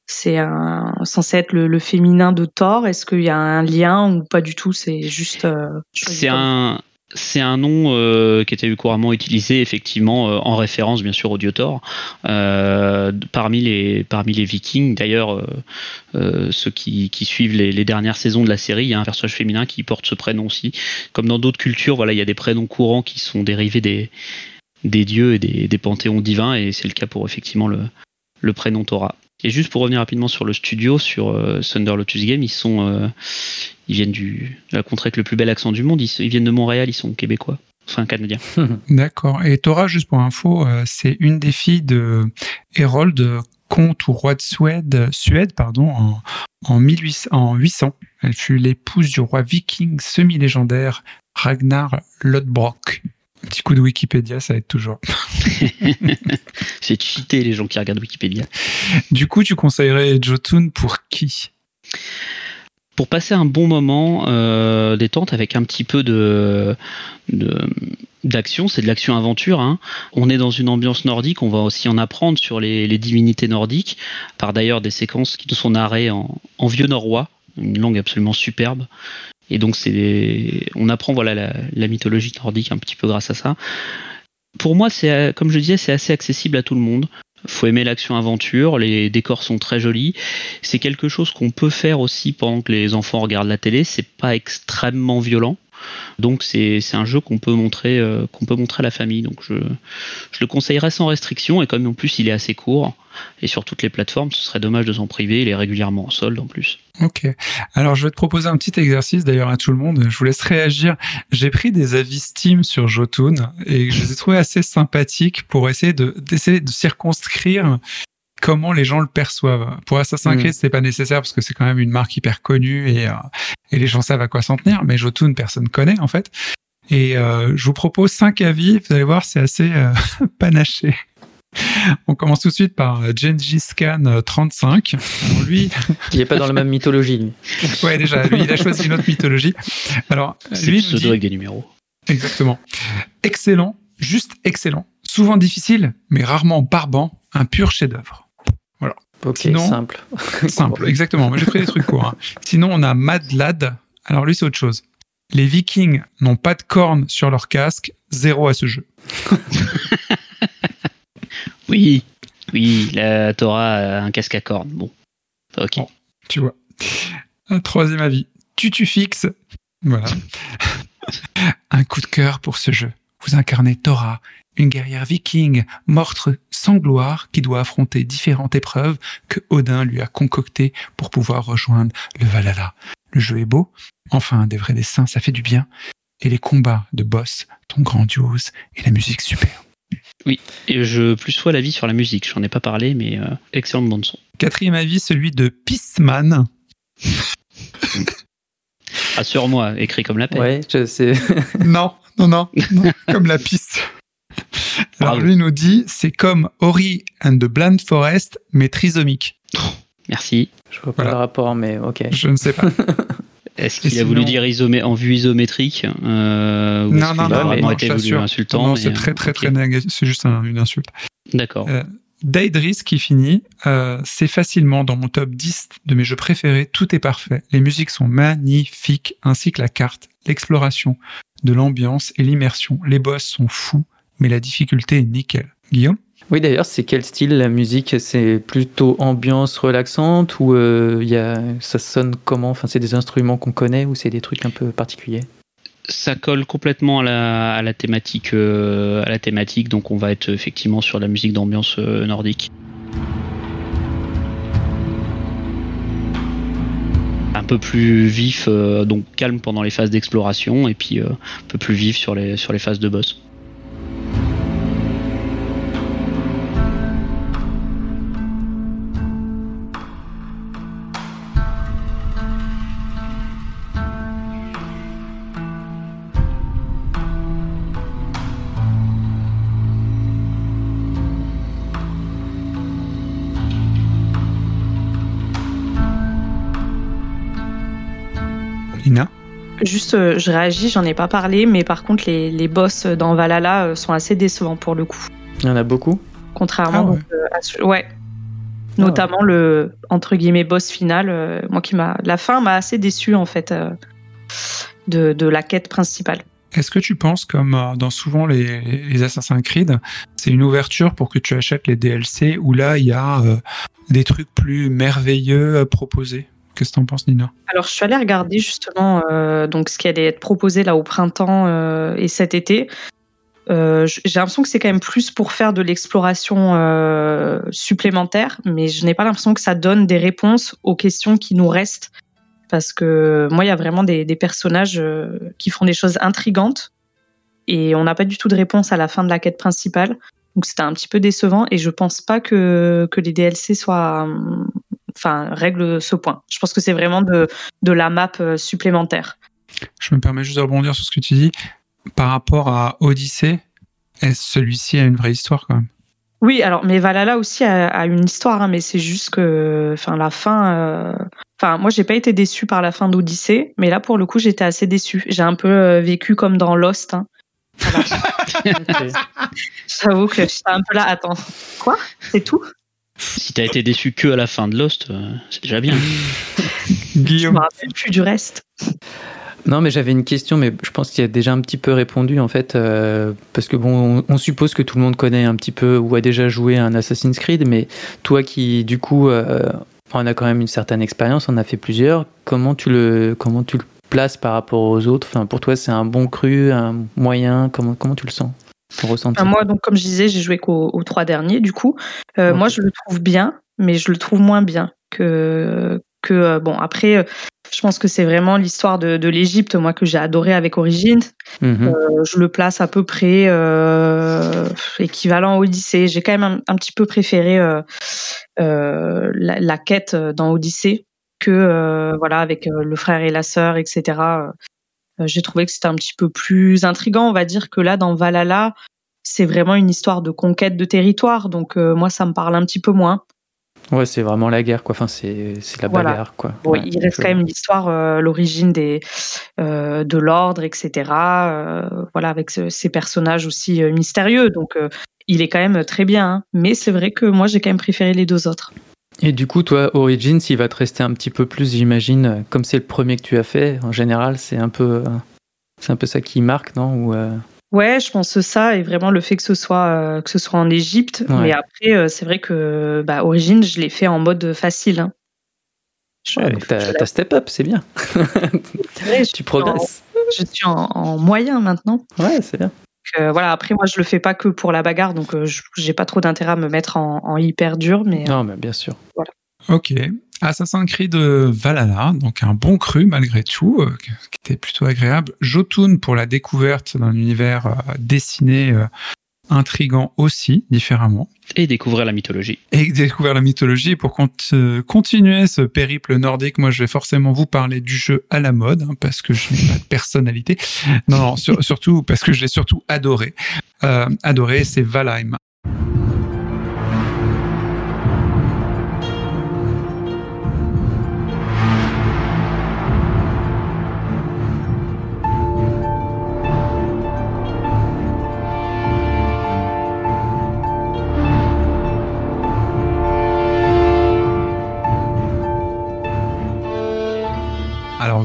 c'est un, censé être le, le féminin de Thor Est-ce qu'il y a un lien ou pas du tout? C'est juste. euh, C'est un, c'est un nom euh, qui était couramment utilisé effectivement euh, en référence bien sûr au dieu Thor euh, parmi les parmi les Vikings. D'ailleurs, ceux qui, qui suivent les, les dernières saisons de la série, il y a un personnage féminin qui porte ce prénom aussi. Comme dans d'autres cultures, voilà, il y a des prénoms courants qui sont dérivés des des dieux et des, des panthéons divins, et c'est le cas pour effectivement le le prénom Torah. Et juste pour revenir rapidement sur le studio, sur euh, Thunder Lotus Game, ils sont, euh, ils viennent du de la contrée avec le plus bel accent du monde. Ils, ils viennent de Montréal, ils sont québécois, enfin canadiens. D'accord. Et Thora, juste pour info, euh, c'est une des filles de Hérold, comte ou roi de Suède, Suède pardon, en, en, 1800, en 800. Elle fut l'épouse du roi viking semi-légendaire Ragnar Lodbrok. Petit coup de Wikipédia, ça aide toujours. C'est cheaté les gens qui regardent Wikipédia. Du coup, tu conseillerais Jotun pour qui? Pour passer un bon moment euh, détente avec un petit peu de de- d'action, c'est de l'action aventure. hein. On est dans une ambiance nordique, on va aussi en apprendre sur les, les divinités nordiques, par d'ailleurs des séquences qui sont narrées en, en vieux norrois, une langue absolument superbe. Et donc c'est, on apprend voilà la, la mythologie nordique un petit peu grâce à ça. Pour moi, c'est comme je disais, c'est assez accessible à tout le monde faut aimer l'action aventure, les décors sont très jolis. C'est quelque chose qu'on peut faire aussi pendant que les enfants regardent la télé, c'est pas extrêmement violent. Donc c'est un jeu qu'on peut montrer euh, qu'on peut montrer à la famille. Donc je, je le conseillerais sans restriction et comme en plus il est assez court et sur toutes les plateformes, ce serait dommage de s'en priver. Il est régulièrement en solde en plus. Ok. Alors je vais te proposer un petit exercice d'ailleurs à tout le monde. Je vous laisse réagir. J'ai pris des avis Steam sur Jotun et je les ai trouvés assez sympathiques pour essayer de d'essayer de circonscrire comment les gens le perçoivent. Pour Assassin's. Creed, c'est pas nécessaire parce que c'est quand même une marque hyper connue et, euh, et les gens savent à quoi s'en tenir. Mais Jotun, personne connaît en fait. Et euh, je vous propose cinq avis. Vous allez voir, c'est assez euh, panaché. On commence tout de suite par Genji Scan 35. Alors lui, il n'est pas dans la même mythologie. Lui. ouais, déjà, lui, il a choisi une autre mythologie. Alors, lui, pseudo dit... avec des numéros. Exactement. Excellent, juste excellent. Souvent difficile, mais rarement barbant. Un pur chef-d'œuvre. Ok, simple. simple, exactement. Moi, j'ai pris des trucs courts. Hein. Sinon, on a Mad Lad. Alors, lui, c'est autre chose. Les Vikings n'ont pas de cornes sur leur casque. Zéro à ce jeu. oui, oui, la Torah a un casque à cornes. Bon, ok. tu vois. Un troisième avis. Tutu fixe. Voilà. un coup de cœur pour ce jeu. Vous incarnez Torah, une guerrière viking morte sans gloire qui doit affronter différentes épreuves que Odin lui a concoctées pour pouvoir rejoindre le Valhalla. Le jeu est beau, enfin des vrais dessins, ça fait du bien, et les combats de boss sont grandioses et la musique super. Oui, et je plus sois l'avis sur la musique, j'en ai pas parlé, mais euh, excellente bande son. Quatrième avis, celui de Peaceman. Assure-moi, écrit comme la paix. Ouais, je sais. non, non, non, non, comme la piste. Alors lui nous dit, c'est comme Ori and the Blind Forest, mais trisomique. Merci. Je vois pas le rapport, mais ok. Je ne sais pas. Est-ce qu'il a voulu dire isomé en vue isométrique euh, Non, non, non, non, voulu insultant. c'est très, très, très négatif. C'est juste une insulte. D'accord. Euh, Daedris qui finit, euh, c'est facilement dans mon top 10 de mes jeux préférés. Tout est parfait. Les musiques sont magnifiques, ainsi que la carte, l'exploration de l'ambiance et l'immersion. Les boss sont fous mais la difficulté est nickel. Guillaume? Oui, d'ailleurs, c'est quel style la musique? C'est plutôt ambiance relaxante ou euh, y a, ça sonne comment? Enfin, c'est des instruments qu'on connaît ou c'est des trucs un peu particuliers? Ça colle complètement à la, à la thématique, euh, à la thématique, donc on va être effectivement sur la musique d'ambiance euh, nordique. Un peu plus vif, donc calme pendant les phases d'exploration, et puis un peu plus vif sur les, sur les phases de boss. Juste, euh, je réagis, j'en ai pas parlé, mais par contre, les, les boss dans Valhalla euh, sont assez décevants pour le coup. Il y en a beaucoup Contrairement ah euh, ouais. Notamment le, entre guillemets, boss final, moi qui m'a. La fin m'a assez déçu, en fait, de, de la quête principale. Est-ce que tu penses, comme dans souvent les, les Assassin's Creed, c'est une ouverture pour que tu achètes les DLC où là, il y a des trucs plus merveilleux proposés? Qu'est-ce que tu en penses, Nina? Alors, je suis allée regarder justement euh, donc ce qui allait être proposé là au printemps euh, et cet été. Euh, j'ai l'impression que c'est quand même plus pour faire de l'exploration supplémentaire, mais je n'ai pas l'impression que ça donne des réponses aux questions qui nous restent. Parce que moi, il y a vraiment des, personnages qui font des choses intrigantes et on n'a pas du tout de réponse à la fin de la quête principale. Donc c'était un petit peu décevant et je pense pas que, que les DLC soient, enfin, règle ce point. Je pense que c'est vraiment de, de la map euh, supplémentaire. Je me permets juste de rebondir sur ce que tu dis. Par rapport à Odyssée, celui-ci a une vraie histoire quand même? Oui, alors, mais Valhalla aussi a, une histoire, hein, mais c'est juste que enfin, la fin. Euh, enfin, moi, j'ai pas été déçu par la fin d'Odyssée, mais là, pour le coup, j'étais assez déçu. J'ai un peu euh, vécu comme dans Lost. Hein. J'avoue que j'étais un peu là. Attends, quoi? C'est tout? Si t'as été déçu que à la fin de Lost, euh, c'est déjà bien. Guillaume. Je me rappelle plus du reste. Non, mais j'avais une question, mais je pense qu'il y a déjà un petit peu répondu en fait, euh, parce que bon, on, on, suppose que tout le monde connaît un petit peu ou a déjà joué à un Assassin's Creed, mais toi qui du coup, euh, on a quand même une certaine expérience, on a fait plusieurs. Comment tu le, comment tu le places par rapport aux autres? Enfin, pour toi, c'est un bon cru, un moyen Comment, comment tu le sens? Moi, donc comme je disais, j'ai joué qu'aux aux trois derniers. Du coup, euh, moi, je le trouve bien, mais je le trouve moins bien que que euh, bon. Après, euh, je pense que c'est vraiment l'histoire de, de l'Égypte, moi que j'ai adoré avec Origins. Mhm. Euh, je le place à peu près euh, équivalent Odyssée. J'ai quand même un, un petit peu préféré la, la quête dans Odyssée que voilà avec le frère et la sœur, etc. Euh, J'ai trouvé que c'était un petit peu plus intrigant, on va dire que là dans Valhalla, c'est vraiment une histoire de conquête de territoire. Donc euh, moi, ça me parle un petit peu moins. Ouais, c'est vraiment la guerre, quoi. Enfin, c'est la Voilà. bagarre, quoi. Bon, Ouais, il reste quand même l'histoire, euh, l'origine des euh, de l'ordre, etc. euh, voilà, avec ce- ces personnages aussi euh, mystérieux. Donc, euh, il est quand même très bien. hein. Mais c'est vrai que moi, j'ai quand même préféré les deux autres. Et du coup, toi, Origins, il va te rester un petit peu plus, j'imagine, euh, comme c'est le premier que tu as fait. En général, c'est un peu, euh, c'est un peu ça qui marque, non Ou, euh, Ouais, je pense que ça et vraiment le fait que ce soit euh, que ce soit en Égypte. Ouais. Mais après, euh, c'est vrai que bah, Origine, je l'ai fait en mode facile. hein. Je, ouais, donc t'as step up, c'est bien. c'est vrai, je tu progresses. en- Je suis en, en moyen maintenant. Ouais, c'est bien. Donc, euh, voilà, après moi je le fais pas que pour la bagarre, donc euh, je- j'ai pas trop d'intérêt à me mettre en, en hyper dur, mais euh, Non, mais bien sûr. Ok. Assassin's Creed Valhalla, donc un bon cru malgré tout, euh, qui qui était plutôt agréable. Jotun pour la découverte d'un univers euh, dessiné euh, intrigant aussi, différemment. Et découvrir la mythologie. Et découvrir la mythologie pour euh, continuer ce périple nordique. Moi, je vais forcément vous parler du jeu à la mode, hein, parce que je n'ai pas de personnalité. Non, non, sur- surtout parce que je l'ai surtout adoré. Euh, adoré, c'est Valheim.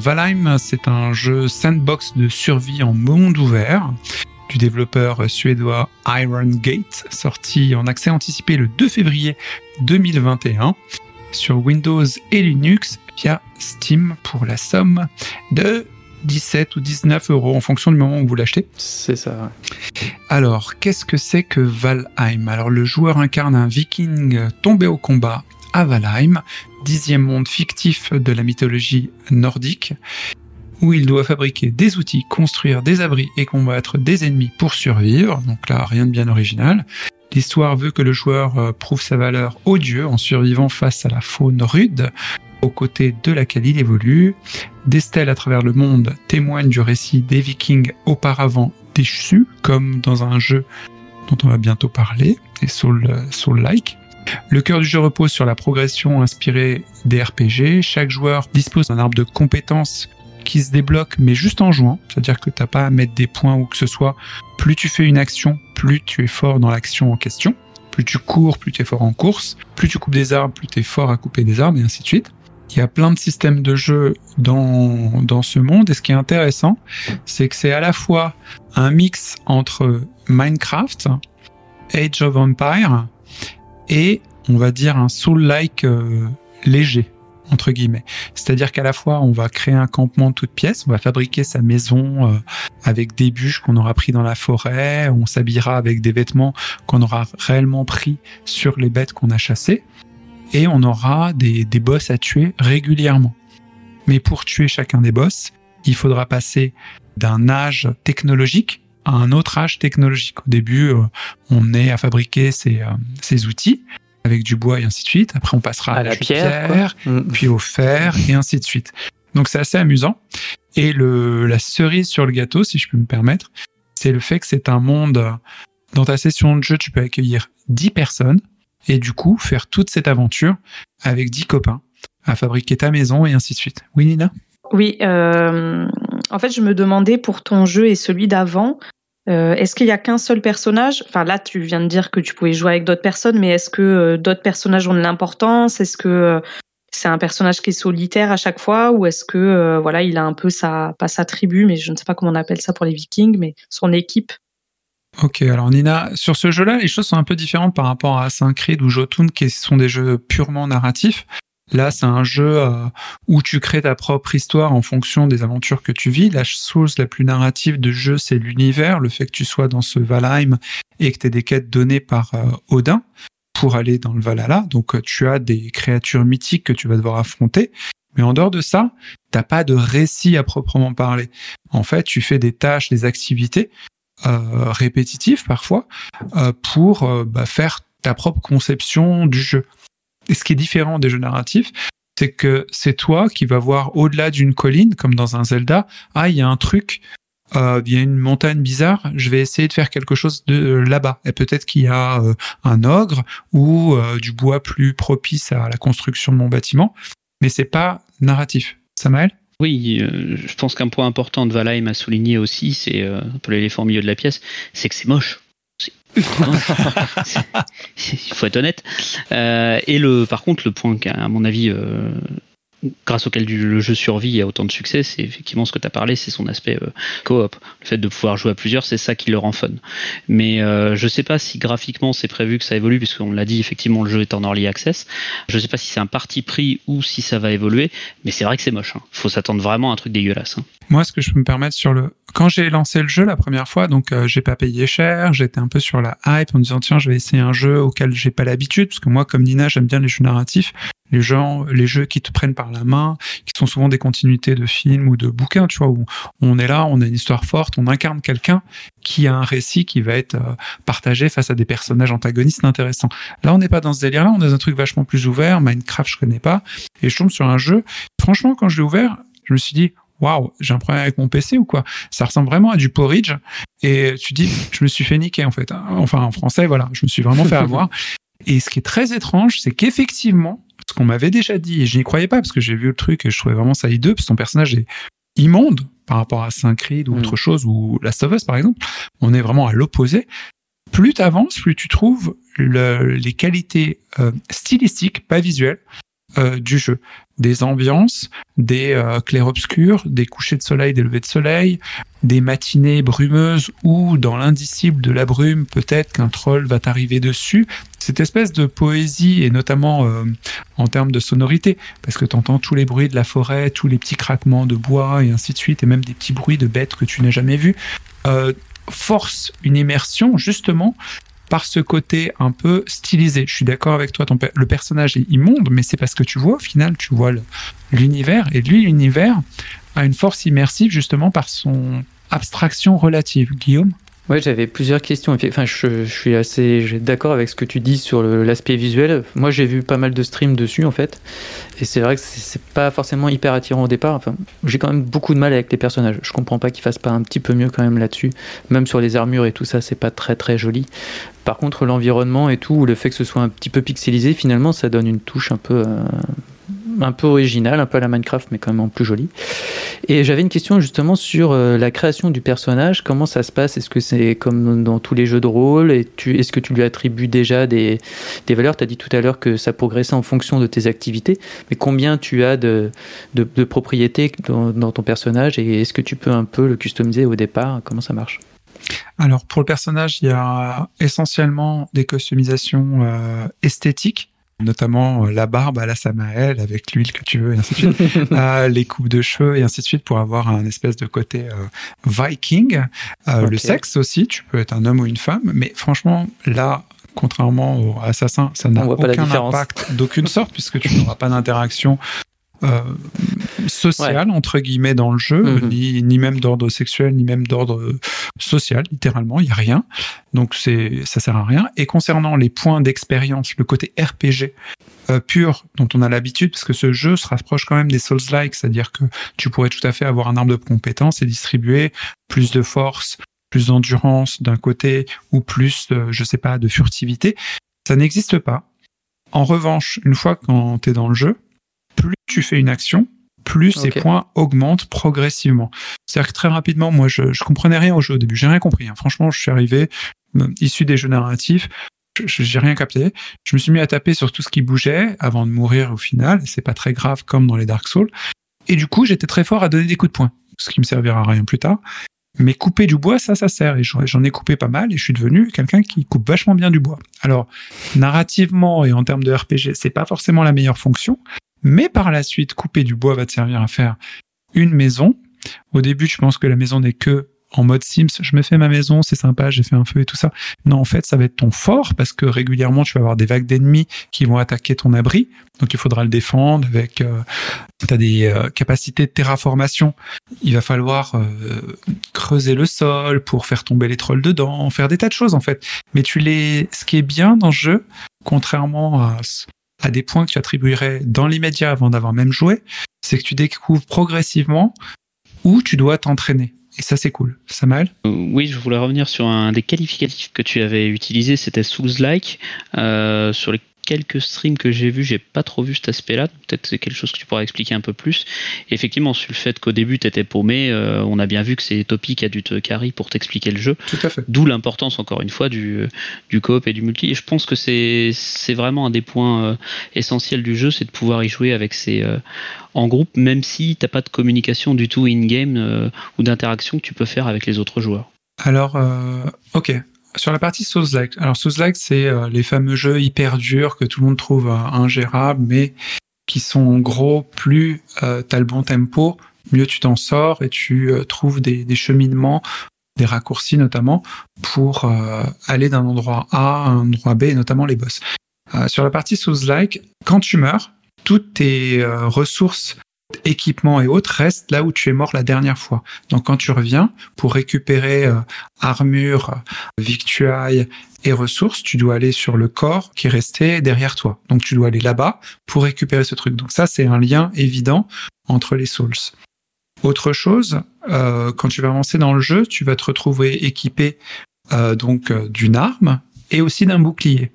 Valheim, c'est un jeu sandbox de survie en monde ouvert du développeur suédois Iron Gate, sorti en accès anticipé le 2 février 2021 sur Windows et Linux via Steam pour la somme de 17 ou 19 euros en fonction du moment où vous l'achetez. C'est ça. Alors, qu'est-ce que c'est que Valheim? Alors, le joueur incarne un viking tombé au combat à Valheim, dixième monde fictif de la mythologie nordique, où il doit fabriquer des outils, construire des abris et combattre des ennemis pour survivre. Donc là, rien de bien original. L'histoire veut que le joueur euh, prouve sa valeur aux dieux en survivant face à la faune rude, aux côtés de laquelle il évolue. Des stèles à travers le monde témoignent du récit des vikings auparavant déchus, comme dans un jeu dont on va bientôt parler, et Soul, euh, Soul-like. Le cœur du jeu repose sur la progression inspirée des RPG. Chaque joueur dispose d'un arbre de compétences qui se débloque, mais juste en jouant. C'est-à-dire que t'as pas à mettre des points ou que ce soit. Plus tu fais une action, plus tu es fort dans l'action en question. Plus tu cours, plus tu es fort en course. Plus tu coupes des arbres, plus tu es fort à couper des arbres, et ainsi de suite. Il y a plein de systèmes de jeu dans, dans ce monde, et ce qui est intéressant, c'est que c'est à la fois un mix entre Minecraft, Age of Empire, et on va dire un soul-like euh, léger entre guillemets. C'est-à-dire qu'à la fois on va créer un campement de toutes pièces, on va fabriquer sa maison euh, avec des bûches qu'on aura pris dans la forêt, on s'habillera avec des vêtements qu'on aura réellement pris sur les bêtes qu'on a chassées, et on aura des, des boss à tuer régulièrement. Mais pour tuer chacun des boss, il faudra passer d'un âge technologique à un autre âge technologique. Au début, euh, on est à fabriquer ces, euh, ces outils avec du bois et ainsi de suite. Après, on passera À la pierre, Mm. puis au fer et ainsi de suite. Donc c'est assez amusant. Et le, la cerise sur le gâteau, si je peux me permettre, c'est le fait que c'est un monde, euh, dans ta session de jeu, tu peux accueillir 10 personnes et du coup faire toute cette aventure avec 10 copains à fabriquer ta maison et ainsi de suite. Oui, Nina? Oui, euh, en fait, je me demandais pour ton jeu et celui d'avant, euh, est-ce qu'il y a qu'un seul personnage? Enfin, là, tu viens de dire que tu pouvais jouer avec d'autres personnes, mais est-ce que euh, d'autres personnages ont de l'importance? Est-ce que euh, c'est un personnage qui est solitaire à chaque fois? Ou est-ce que voilà il a un peu sa pas sa tribu mais je ne sais pas comment on appelle ça pour les Vikings mais son équipe? Ok, alors Nina, sur ce jeu-là, les choses sont un peu différentes par rapport à Assassin's Creed ou Jotun, qui sont des jeux purement narratifs. Là, c'est un jeu euh, où tu crées ta propre histoire en fonction des aventures que tu vis. La chose la plus narrative de jeu, c'est l'univers, le fait que tu sois dans ce Valheim et que tu aies des quêtes données par euh, Odin pour aller dans le Valhalla. Donc, euh, tu as des créatures mythiques que tu vas devoir affronter. Mais en dehors de ça, t'as pas de récit à proprement parler. En fait, tu fais des tâches, des activités répétitives parfois pour bah, faire ta propre conception du jeu. Et ce qui est différent des jeux narratifs, c'est que c'est toi qui vas voir au-delà d'une colline, comme dans un Zelda, ah, il y a un truc, euh, il y a une montagne bizarre, je vais essayer de faire quelque chose de euh, là-bas. Et peut-être qu'il y a euh, un ogre ou du bois plus propice à la construction de mon bâtiment, mais c'est pas narratif. Samael Oui, je pense qu'un point important de Valheim à souligner aussi, c'est un peu l'éléphant au milieu de la pièce, c'est que c'est moche. Il faut être honnête. Euh, et le, par contre, le point qu'à mon avis, euh, grâce auquel le jeu survit et a autant de succès, c'est effectivement ce que tu as parlé, c'est son aspect euh, coop. Le fait de pouvoir jouer à plusieurs, c'est ça qui le rend fun. Mais euh, je sais pas si graphiquement c'est prévu que ça évolue, puisqu'on l'a dit, effectivement, le jeu est en early access. Je sais pas si c'est un parti pris ou si ça va évoluer, mais c'est vrai que c'est moche. Hein. Faut s'attendre vraiment à un truc dégueulasse. hein. Moi, ce que je peux me permettre sur le, quand j'ai lancé le jeu la première fois, donc euh, j'ai pas payé cher, j'étais un peu sur la hype en disant tiens, je vais essayer un jeu auquel j'ai pas l'habitude, parce que moi, comme Nina, j'aime bien les jeux narratifs, les gens, les jeux qui te prennent par la main, qui sont souvent des continuités de films ou de bouquins, tu vois, où on est là, on a une histoire forte, on incarne quelqu'un qui a un récit qui va être euh, partagé face à des personnages antagonistes intéressants. Là, on n'est pas dans ce délire-là, on est dans un truc vachement plus ouvert. Minecraft, je connais pas, et je tombe sur un jeu. Franchement, quand je l'ai ouvert, je me suis dit waouh, j'ai un problème avec mon PC ou quoi? Ça ressemble vraiment à du porridge. Et tu dis, je me suis fait niquer en fait. Enfin, en français, voilà, je me suis vraiment fait avoir. Et ce qui est très étrange, c'est qu'effectivement, ce qu'on m'avait déjà dit, et je n'y croyais pas parce que j'ai vu le truc et je trouvais vraiment ça hideux, parce que ton personnage est immonde par rapport à Saint-Creed ou Mm. autre chose, ou Last of Us par exemple. On est vraiment à l'opposé. Plus tu avances, plus tu trouves le- les qualités euh, stylistiques, pas visuelles, euh, du jeu. Des ambiances, des euh, clairs-obscurs, des couchers de soleil, des levées de soleil, des matinées brumeuses où, dans l'indicible de la brume, peut-être qu'un troll va t'arriver dessus. Cette espèce de poésie, et notamment euh, en termes de sonorité, parce que tu entends tous les bruits de la forêt, tous les petits craquements de bois, et ainsi de suite, et même des petits bruits de bêtes que tu n'as jamais vus, force une immersion, justement, par ce côté un peu stylisé. Je suis d'accord avec toi, le personnage est immonde, mais c'est parce que tu vois, au final, tu vois l'univers, et lui, l'univers a une force immersive justement par son abstraction relative. Guillaume? Ouais, j'avais plusieurs questions. Enfin, je, suis assez d'accord avec ce que tu dis sur l'aspect visuel. Moi, j'ai vu pas mal de streams dessus, en fait. Et c'est vrai que c'est pas forcément hyper attirant au départ. Enfin, j'ai quand même beaucoup de mal avec les personnages. Je comprends pas qu'ils fassent pas un petit peu mieux quand même là-dessus. Même sur les armures et tout ça, c'est pas très très joli. Par contre, l'environnement et tout, ou le fait que ce soit un petit peu pixelisé, finalement, ça donne une touche un peu, euh, un peu originale, un peu à la Minecraft, mais quand même en plus jolie. Et j'avais une question justement sur euh, la création du personnage. Comment ça se passe? Est-ce que c'est comme dans tous les jeux de rôle? Est-ce que tu lui attribues déjà des, des valeurs? Tu as dit tout à l'heure que ça progressait en fonction de tes activités. Mais combien tu as de, de, propriétés dans, dans ton personnage? Et est-ce que tu peux un peu le customiser au départ? Comment ça marche? Alors pour le personnage, il y a essentiellement des customisations euh, esthétiques notamment euh, la barbe à la Samael avec l'huile que tu veux et ainsi de suite, euh, les coupes de cheveux et ainsi de suite pour avoir un espèce de côté euh, viking. Euh. Le sexe aussi, tu peux être un homme ou une femme, mais franchement là, contrairement au assassin, ça n'a aucun impact d'aucune sorte puisque tu n'auras pas d'interaction euh, sociale entre guillemets dans le jeu, Mhm. ni, ni même d'ordre sexuel, ni même d'ordre euh, social, littéralement, il y a rien. Donc c'est ça sert à rien. Et concernant les points d'expérience, le côté RPG euh, pur dont on a l'habitude, parce que ce jeu se rapproche quand même des Souls-like, c'est-à-dire que tu pourrais tout à fait avoir un arbre de compétences et distribuer plus de force, plus d'endurance d'un côté ou plus, euh, je sais pas, de furtivité. Ça n'existe pas. En revanche, une fois quand tu es dans le jeu, plus tu fais une action, plus ces Ok. points augmentent progressivement. C'est-à-dire que très rapidement, moi, je, je comprenais rien au jeu au début. J'ai rien compris. hein. Franchement, je suis arrivé euh, issu des jeux narratifs. je j'ai rien capté. Je me suis mis à taper sur tout ce qui bougeait avant de mourir au final. C'est pas très grave comme dans les Dark Souls. Et du coup, j'étais très fort à donner des coups de poing, ce qui me servira à rien plus tard. Mais couper du bois, ça, ça sert. Et j'en j'en ai coupé pas mal et je suis devenu quelqu'un qui coupe vachement bien du bois. Alors, narrativement et en termes de RPG, c'est pas forcément la meilleure fonction. Mais par la suite, couper du bois va te servir à faire une maison. Au début, je pense que la maison n'est que en mode Sims, je me fais ma maison, c'est sympa, j'ai fait un feu et tout ça. Non, en fait, ça va être ton fort parce que régulièrement, tu vas avoir des vagues d'ennemis qui vont attaquer ton abri. Donc, il faudra le défendre avec. Euh, tu as des euh, capacités de terraformation. Il va falloir euh, creuser le sol pour faire tomber les trolls dedans, faire des tas de choses en fait. Mais tu les. Ce qui est bien dans ce jeu, contrairement à, à des points que tu attribuerais dans l'immédiat avant d'avoir même joué, c'est que tu découvres progressivement où tu dois t'entraîner. Et ça, c'est cool. Ça mal Euh, Oui, je voulais revenir sur un des qualificatifs que tu avais utilisé, c'était Souls-like. Euh, sur les quelques streams que j'ai vus, j'ai pas trop vu cet aspect-là. Peut-être c'est quelque chose que tu pourras expliquer un peu plus. Et effectivement, sur le fait qu'au début tu étais paumé, euh, on a bien vu que c'est Topi qui a dû te carry pour t'expliquer le jeu. Tout à fait. D'où l'importance, encore une fois, du, du coop et du multi. Et je pense que c'est c'est vraiment un des points euh, essentiels du jeu, c'est de pouvoir y jouer avec ces, euh, en groupe, même si t'as pas de communication du tout in-game ou d'interaction que tu peux faire avec les autres joueurs. Alors, ok. Sur la partie Souls-like. Alors, Souls-like, c'est euh, les fameux jeux hyper durs que tout le monde trouve euh, ingérables, mais qui sont gros, plus euh, t'as le bon tempo, mieux tu t'en sors et tu euh, trouves des, cheminements, des raccourcis notamment, pour aller d'un endroit A à un endroit B, et notamment les boss. Sur la partie Souls-like, quand tu meurs, toutes tes ressources, équipements et autres restent là où tu es mort la dernière fois. Donc quand tu reviens pour récupérer euh, armure, victuailles et ressources, tu dois aller sur le corps qui est resté derrière toi. Donc tu dois aller là-bas pour récupérer ce truc. Donc ça, c'est un lien évident entre les souls. Autre chose, euh, quand tu vas avancer dans le jeu, tu vas te retrouver équipé euh, donc euh, d'une arme et aussi d'un bouclier.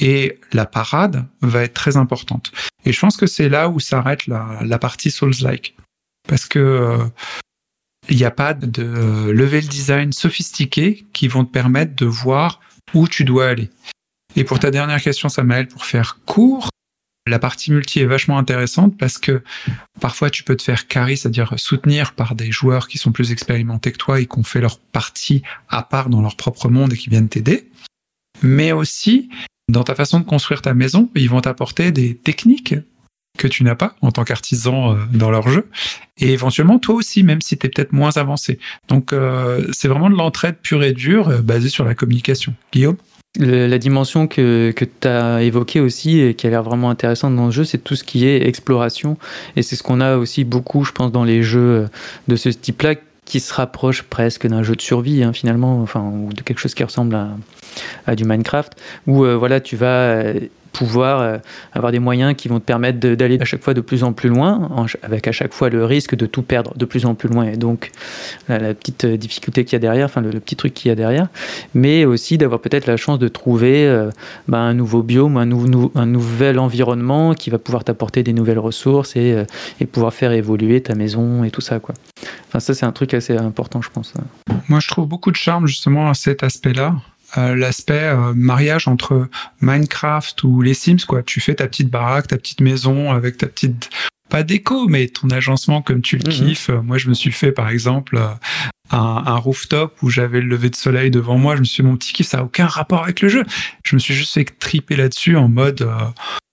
Et la parade va être très importante. Et je pense que c'est là où s'arrête la, la partie Souls-like. Parce que euh, il n'y a pas de level design sophistiqué qui vont te permettre de voir où tu dois aller. Et pour ta dernière question, Samael, pour faire court, la partie multi est vachement intéressante parce que parfois tu peux te faire carry, c'est-à-dire soutenir par des joueurs qui sont plus expérimentés que toi et qui ont fait leur partie à part dans leur propre monde et qui viennent t'aider. Mais aussi, dans ta façon de construire ta maison, ils vont t'apporter des techniques que tu n'as pas en tant qu'artisan euh, dans leur jeu. Et éventuellement, toi aussi, même si tu es peut-être moins avancé. Donc, euh, c'est vraiment de l'entraide pure et dure, euh, basée sur la communication. Guillaume? La dimension que, que tu as évoquée aussi et qui a l'air vraiment intéressante dans le jeu, c'est tout ce qui est exploration. Et c'est ce qu'on a aussi beaucoup, je pense, dans les jeux de ce type-là, qui se rapproche presque d'un jeu de survie, hein, finalement, enfin, ou de quelque chose qui ressemble à, du Minecraft, où euh, voilà, tu vas euh, pouvoir euh, avoir des moyens qui vont te permettre d'aller à chaque fois de plus en plus loin, avec à chaque fois le risque de tout perdre de plus en plus loin. Et donc, la, petite euh, difficulté qu'il y a derrière, enfin, le, petit truc qu'il y a derrière, mais aussi d'avoir peut-être la chance de trouver euh, bah, un nouveau biome, un, nou- nou- un nouvel environnement qui va pouvoir t'apporter des nouvelles ressources et, et pouvoir faire évoluer ta maison et tout ça. Quoi. Enfin, ça, c'est un truc assez important, je pense. Moi, je trouve beaucoup de charme justement à cet aspect-là. Euh, L'aspect euh, mariage entre Minecraft ou les Sims, quoi. Tu fais ta petite baraque, ta petite maison avec ta petite, pas déco, mais ton agencement comme tu le Mhm. kiffes. Euh, Moi, je me suis fait, par exemple, un, un rooftop où j'avais le lever de soleil devant moi. Je me suis fait mon petit kiff, ça a aucun rapport avec le jeu. Je me suis juste fait triper là-dessus en mode euh,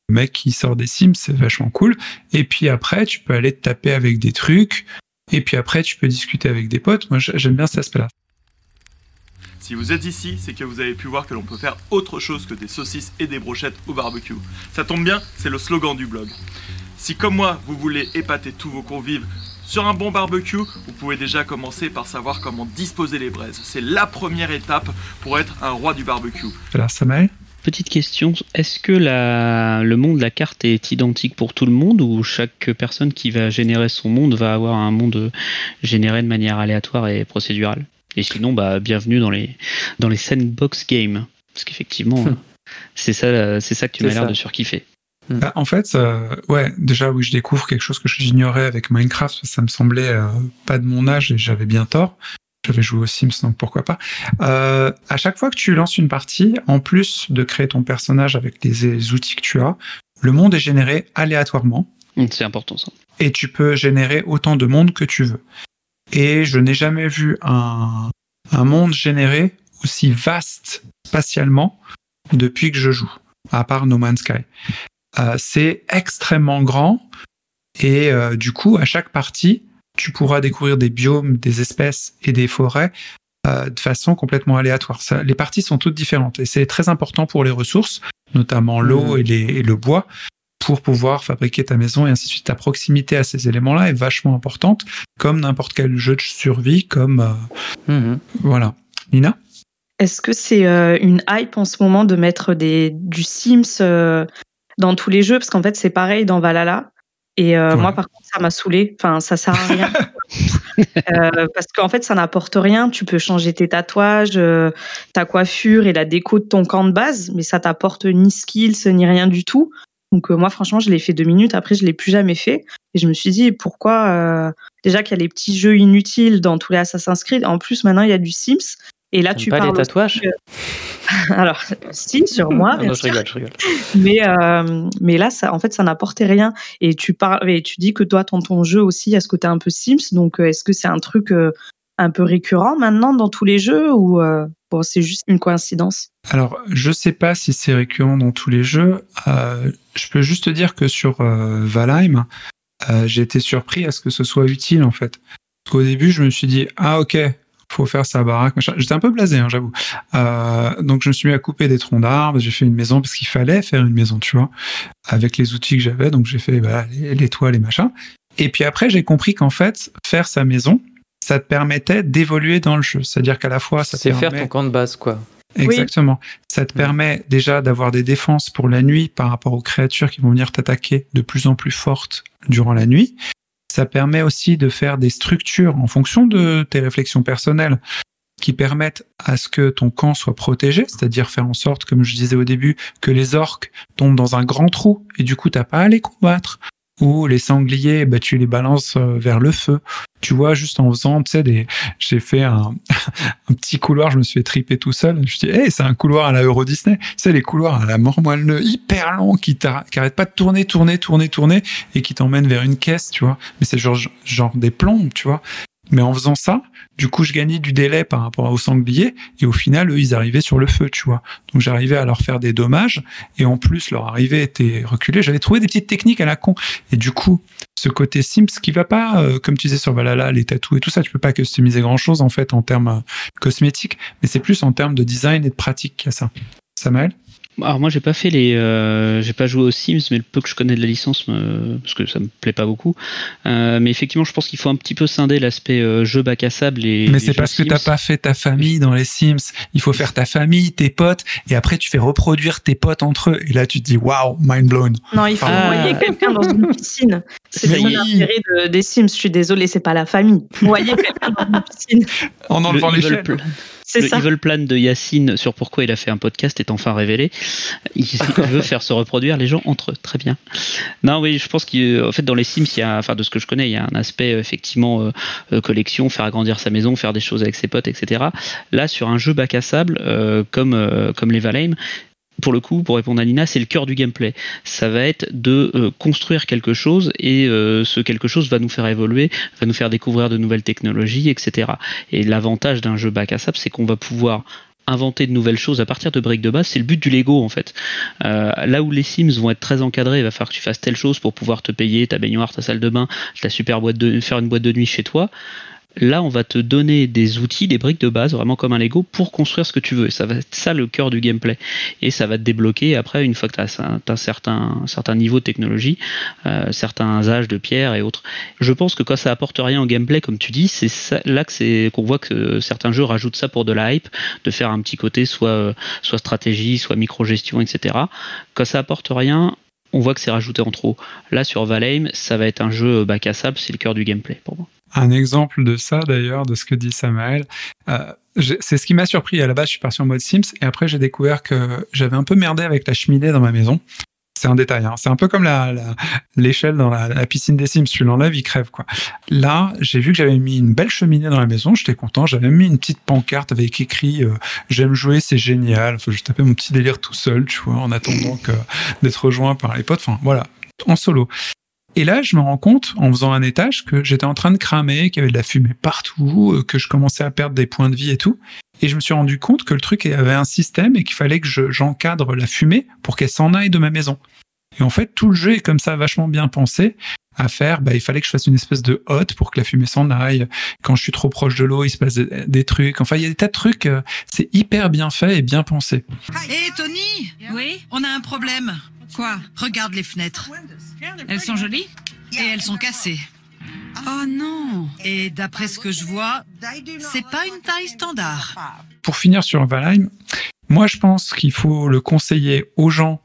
mec qui sort des Sims, c'est vachement cool. Et puis après, tu peux aller te taper avec des trucs. Et puis après, tu peux discuter avec des potes. Moi, j'aime bien cet aspect-là. Si vous êtes ici, c'est que vous avez pu voir que l'on peut faire autre chose que des saucisses et des brochettes au barbecue. Ça tombe bien, c'est le slogan du blog. Si comme moi, vous voulez épater tous vos convives sur un bon barbecue, vous pouvez déjà commencer par savoir comment disposer les braises. C'est la première étape pour être un roi du barbecue. Voilà, Samael Petite question, est-ce que la, le monde de la carte est identique pour tout le monde ou chaque personne qui va générer son monde va avoir un monde généré de manière aléatoire et procédurale? Et sinon, bah, bienvenue dans les, dans les sandbox games. Parce qu'effectivement, Hmm. c'est ça, c'est ça que tu m'as l'air de surkiffer. Bah, en fait, euh, ouais, déjà oui, je découvre quelque chose que j'ignorais avec Minecraft. Ça me semblait euh, pas de mon âge et j'avais bien tort. j'avais joué aux Sims, donc pourquoi pas. Euh, à chaque fois que tu lances une partie, en plus de créer ton personnage avec les outils que tu as, le monde est généré aléatoirement. C'est important ça. Et tu peux générer autant de monde que tu veux. Et je n'ai jamais vu un, un monde généré aussi vaste spatialement depuis que je joue, à part No Man's Sky. Euh, c'est extrêmement grand et euh, du coup, à chaque partie, tu pourras découvrir des biomes, des espèces et des forêts euh, de façon complètement aléatoire. Ça, les parties sont toutes différentes et c'est très important pour les ressources, notamment l'eau et, les- et le bois, pour pouvoir fabriquer ta maison et ainsi de suite. Ta proximité à ces éléments-là est vachement importante, comme n'importe quel jeu de survie, comme euh, Mhm. voilà. Nina? Est-ce que c'est euh, une hype en ce moment de mettre des, du Sims euh, dans tous les jeux? Parce qu'en fait, c'est pareil dans Valhalla. Et euh, Ouais. moi, par contre, ça m'a saoulé. Enfin, ça sert à rien. Euh, parce qu'en fait, ça n'apporte rien. Tu peux changer tes tatouages, euh, ta coiffure et la déco de ton camp de base, mais ça t'apporte ni skills, ni rien du tout. Donc, euh, moi, franchement, je l'ai fait deux minutes. Après, je l'ai plus jamais fait. Et je me suis dit, pourquoi euh, Déjà qu'il y a les petits jeux inutiles dans tous les Assassin's Creed. En plus, maintenant, il y a du Sims. Et là, tu pas les parles tatouages alors, si, sur moi, bien non, je sûr. rigole, je rigole. Mais, euh, mais là, ça, en fait, ça n'apportait rien. Et tu, parles, et tu dis que toi, dans ton jeu aussi, il y a ce côté un peu Sims. Donc, euh, est-ce que c'est un truc euh, un peu récurrent maintenant dans tous les jeux ou euh, bon, c'est juste une coïncidence Alors, je sais pas si c'est récurrent dans tous les jeux. Euh, je peux juste te dire que sur euh, Valheim, euh, j'ai été surpris à ce que ce soit utile en fait. Parce qu'au début, je me suis dit ah ok, faut faire sa baraque. machin. J'étais un peu blasé, hein, j'avoue. Donc je me suis mis à couper des troncs d'arbres. J'ai fait une maison parce qu'il fallait faire une maison, tu vois, avec les outils que j'avais. Donc j'ai fait bah, les, les toits, les machins. Et puis après, j'ai compris qu'en fait, faire sa maison, ça te permettait d'évoluer dans le jeu. C'est-à-dire qu'à la fois, ça te C'est faire permet- ton camp de base, quoi. Exactement. Ça te permet déjà d'avoir des défenses pour la nuit par rapport aux créatures qui vont venir t'attaquer de plus en plus fortes durant la nuit. Ça permet aussi de faire des structures en fonction de tes réflexions personnelles qui permettent à ce que ton camp soit protégé, c'est-à-dire faire en sorte, comme je disais au début, que les orques tombent dans un grand trou et du coup t'as pas à les combattre. Ou les sangliers, bah, tu les balances euh, vers le feu. Tu vois, juste en faisant, tu sais, des, j'ai fait un, petit couloir, je me suis fait triper tout seul. Je me suis hey, c'est un couloir à la Euro Disney. Tu sais, les couloirs à la mort moelle hyper long qui, t'arr- qui arrêtent pas de tourner, tourner, tourner, tourner et qui t'emmènent vers une caisse, tu vois. Mais c'est genre, genre des plombes, tu vois. Mais en faisant ça, du coup, je gagnais du délai par rapport aux sangliers et au final, eux, ils arrivaient sur le feu, tu vois. Donc, j'arrivais à leur faire des dommages et en plus, leur arrivée était reculée. J'avais trouvé des petites techniques à la con. Et du coup, ce côté Sims qui va pas, euh, comme tu disais sur Valhalla, les tatous et tout ça, tu peux pas customiser grand chose en fait en termes euh, cosmétiques, mais c'est plus en termes de design et de pratique qu'il y a ça. Samuel Alors moi j'ai pas fait les, euh, j'ai pas joué aux Sims, mais le peu que je connais de la licence, me- parce que ça me plaît pas beaucoup. Euh, mais effectivement, je pense qu'il faut un petit peu scinder l'aspect euh, jeu bac à sable et. Mais les c'est parce que Sims. t'as pas fait ta famille dans les Sims. Il faut faire ta famille, tes potes, et après tu fais reproduire tes potes entre eux. Et là tu te dis waouh, mind blown. Non, il faut Ah. envoyer quelqu'un dans une piscine. C'est oui. l'intérêt de- des Sims. Je suis désolée, c'est pas la famille. Envoyer quelqu'un dans une piscine. En Le enlevant evil, l'échelle. Le ça. evil plan de Yacine sur pourquoi il a fait un podcast est enfin révélé. Il veut faire se reproduire les gens entre eux. Très bien. Non, oui, je pense qu'en fait, dans les Sims, il y a, enfin, de ce que je connais, il y a un aspect euh, effectivement euh, euh, collection, faire agrandir sa maison, faire des choses avec ses potes, etc. Là, sur un jeu bac à sable, euh, comme, euh, comme les Valheim, pour le coup, pour répondre à Nina, c'est le cœur du gameplay. Ça va être de euh, construire quelque chose et euh, ce quelque chose va nous faire évoluer, va nous faire découvrir de nouvelles technologies, etc. Et l'avantage d'un jeu bac à sable, c'est qu'on va pouvoir inventer de nouvelles choses à partir de briques de base. C'est le but du Lego en fait. Euh, là où les Sims vont être très encadrés, il va falloir que tu fasses telle chose pour pouvoir te payer ta baignoire, ta salle de bain, ta super boîte de faire une boîte de nuit chez toi. Là, on va te donner des outils, des briques de base, vraiment comme un Lego, pour construire ce que tu veux. Et ça va être ça le cœur du gameplay. Et ça va te débloquer après, une fois que tu as un certain, niveau de technologie, euh, certains âges de pierre et autres. Je pense que quand ça apporte rien au gameplay, comme tu dis, c'est là que qu'on voit que certains jeux rajoutent ça pour de la hype, de faire un petit côté soit, euh, soit stratégie, soit micro-gestion, etc. Quand ça apporte rien, on voit que c'est rajouté en trop. Là, sur Valheim, ça va être un jeu bac à sable, c'est le cœur du gameplay pour moi. Un exemple de ça, d'ailleurs, de ce que dit Samuel, euh, c'est ce qui m'a surpris. À la base, je suis parti en mode Sims et après, j'ai découvert que j'avais un peu merdé avec la cheminée dans ma maison. c'est un détail. Hein. C'est un peu comme l'échelle dans la, piscine des Sims. Tu l'enlèves, il crève. Quoi. Là, j'ai vu que j'avais mis une belle cheminée dans la maison. J'étais content. J'avais mis une petite pancarte avec écrit euh, J'aime jouer, c'est génial. Enfin, je tapais mon petit délire tout seul, tu vois, en attendant d'être rejoint par les potes. Enfin, voilà, en solo. Et là, je me rends compte, en faisant un étage, que j'étais en train de cramer, qu'il y avait de la fumée partout, euh, que je commençais à perdre des points de vie et tout. Et je me suis rendu compte que le truc avait un système et qu'il fallait que je- j'encadre la fumée pour qu'elle s'en aille de ma maison. Et en fait, tout le jeu est comme ça, vachement bien pensé à faire. Bah, il fallait que je fasse une espèce de hotte pour que la fumée s'en aille. Quand je suis trop proche de l'eau, il se passe des, des trucs. Enfin, il y a des tas de trucs. euh, C'est hyper bien fait et bien pensé. Hé Tony Oui On a un problème. Quoi Regarde les fenêtres. Elles sont jolies Et elles sont cassées. Oh non Et d'après ce que je vois, c'est pas une taille standard. Pour finir sur Valheim, moi, je pense qu'il faut le conseiller aux gens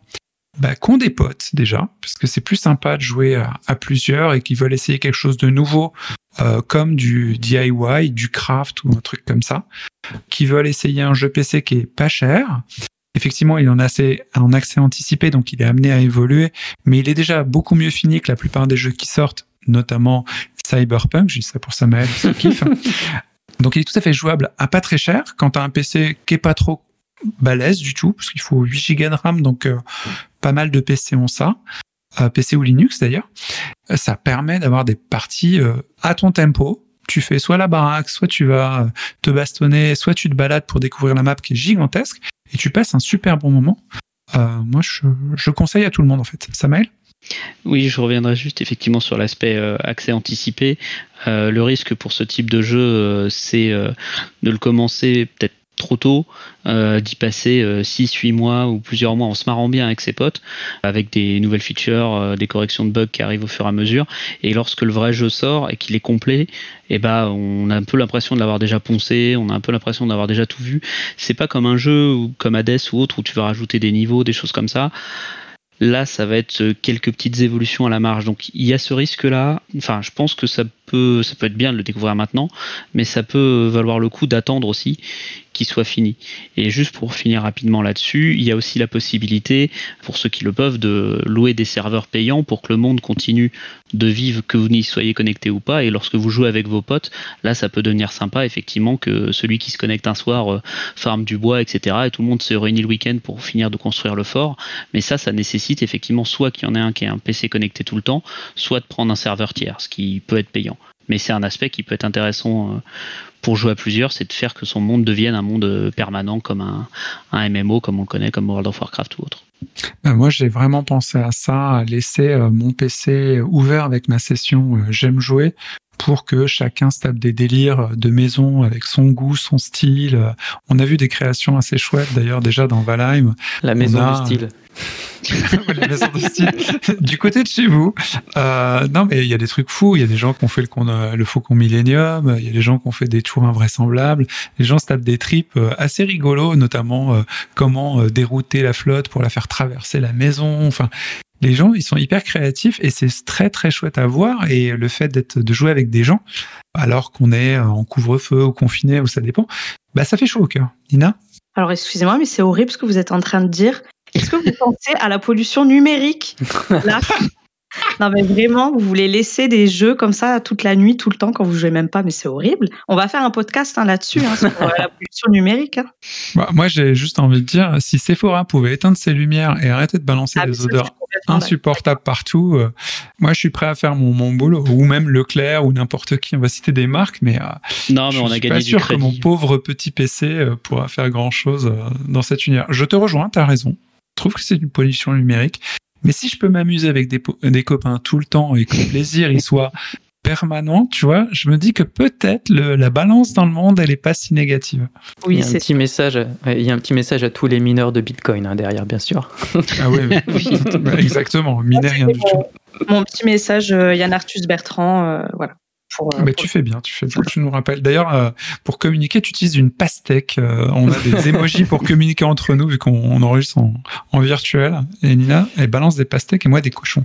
bah, qui ont des potes déjà, parce que c'est plus sympa de jouer à, à plusieurs et qui veulent essayer quelque chose de nouveau, euh, comme du DIY, du craft ou un truc comme ça, qui veulent essayer un jeu PC qui est pas cher. Effectivement, il en a assez, en accès anticipé, donc il est amené à évoluer, mais il est déjà beaucoup mieux fini que la plupart des jeux qui sortent, notamment Cyberpunk, je dis ça pour Samael, qui kiffe. Donc il est tout à fait jouable à pas très cher quand tu as un PC qui est pas trop balèze du tout, parce qu'il faut 8 Go de RAM, donc euh, pas mal de PC ont ça, euh, PC ou Linux d'ailleurs. Euh, Ça permet d'avoir des parties euh, à ton tempo. Tu fais soit la baraque, soit tu vas te bastonner, soit tu te balades pour découvrir la map qui est gigantesque, et tu passes un super bon moment. Moi, je, conseille à tout le monde en fait. Samael? Oui, je reviendrai juste effectivement sur l'aspect accès anticipé. Le risque pour ce type de jeu, c'est de le commencer peut-être trop tôt, euh, d'y passer 6-8 mois ou plusieurs mois en se marrant bien avec ses potes, avec des nouvelles features, euh, des corrections de bugs qui arrivent au fur et à mesure. Et lorsque le vrai jeu sort et qu'il est complet, ben, on a un peu l'impression de l'avoir déjà poncé, on a un peu l'impression d'avoir déjà tout vu. C'est pas comme un jeu ou comme Hades ou autre où tu vas rajouter des niveaux, des choses comme ça. Là, ça va être euh, quelques petites évolutions à la marge. Donc, il y a ce risque-là. Enfin, je pense que ça peut, ça peut être bien de le découvrir maintenant, mais ça peut valoir le coup d'attendre aussi qu'il soit fini. Et juste pour finir rapidement là-dessus, il y a aussi la possibilité, pour ceux qui le peuvent, de louer des serveurs payants pour que le monde continue de vivre, que vous n'y soyez connecté ou pas. Et lorsque vous jouez avec vos potes, là, ça peut devenir sympa, effectivement, que celui qui se connecte un soir euh, farme du bois, etc. Et tout le monde se réunit le week-end pour finir de construire le fort. Mais ça, ça nécessite effectivement soit qu'il y en ait un qui ait un PC connecté tout le temps, soit de prendre un serveur tiers, ce qui peut être payant. Mais c'est un aspect qui peut être intéressant euh, pour jouer à plusieurs, c'est de faire que son monde devienne un monde euh, permanent comme un, MMO, comme on le connaît, comme World of Warcraft ou autre. Ben, moi, j'ai vraiment pensé à ça, à laisser euh, mon PC ouvert avec ma session euh, J'aime jouer pour que chacun se tape des délires de maison avec son goût, son style. On a vu des créations assez chouettes d'ailleurs déjà dans Valheim. La maison a- du style. la maison de style du côté de chez vous. Euh, non, mais il y a des trucs fous. Il y a des gens qui ont fait le, euh, le Faucon Millennium. Il y a des gens qui ont fait des tours invraisemblables. Les gens se tapent des trips euh, assez rigolos, notamment euh, comment dérouter la flotte pour la faire traverser la maison. Enfin, les gens, ils sont hyper créatifs et c'est très très chouette à voir. Et le fait d'être de jouer avec des gens, alors qu'on est euh, en couvre-feu ou confiné, ou ça dépend, bah ça fait chaud au cœur. Nina? Alors, excusez-moi, mais c'est horrible ce que vous êtes en train de dire. Est-ce que vous pensez à la pollution numérique? Là Non, mais vraiment, vous voulez laisser des jeux comme ça toute la nuit, tout le temps, quand vous jouez même pas, mais c'est horrible. On va faire un podcast hein, là-dessus, hein, sur euh, la pollution numérique. hein. Bah, Moi, j'ai juste envie de dire, si Sephora pouvait éteindre ses lumières et arrêter de balancer Ah, des odeurs insupportables partout, euh, moi, je suis prêt à faire mon, mon boulot. Ou même Leclerc ou n'importe qui. On va citer des marques, mais, euh, Non, mais je on a suis gagné pas du sûr que mon pauvre petit PC euh, pourra faire grand-chose euh, dans cet univers. Je te rejoins, t'as raison. Je trouve que c'est une pollution numérique. Mais si je peux m'amuser avec des, po- des copains tout le temps et que le plaisir il soit permanent, tu vois, je me dis que peut-être la balance dans le monde, elle est pas si négative. il, Oui, y a un petit message, il y a un petit message à tous les mineurs de Bitcoin hein, derrière, bien sûr. Ah oui, exactement. Miner rien du tout. mon petit message, euh, Yann Arthus Bertrand. euh, voilà. Pour, euh, Mais pour- tu fais bien, tu fais bien, tu nous rappelles. D'ailleurs, euh, pour communiquer, tu utilises une pastèque. Euh, on a des emojis pour communiquer entre nous, vu qu'on on enregistre en, en virtuel. Et Nina, elle balance des pastèques et moi des cochons.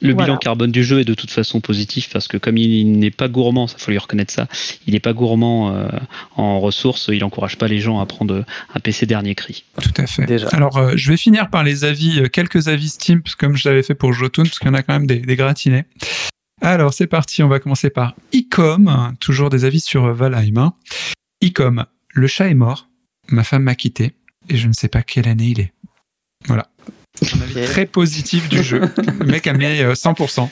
Le Voilà. bilan carbone du jeu est de toute façon positif parce que comme il n'est pas gourmand, ça faut lui reconnaître ça, il n'est pas gourmand euh, en ressources, il encourage pas les gens à prendre un PC dernier cri. Tout à fait. Déjà. Alors, euh, je vais finir par les avis, quelques avis Steam, parce que comme je l'avais fait pour Jotun, parce qu'il y en a quand même des, des gratinés. Alors, c'est parti, on va commencer par Icom, toujours des avis sur euh, Valheim. Icom, le chat est mort, ma femme m'a quitté, et je ne sais pas quelle année il est. Voilà. Un avis très positif du jeu. Le mec a mis euh, 100%.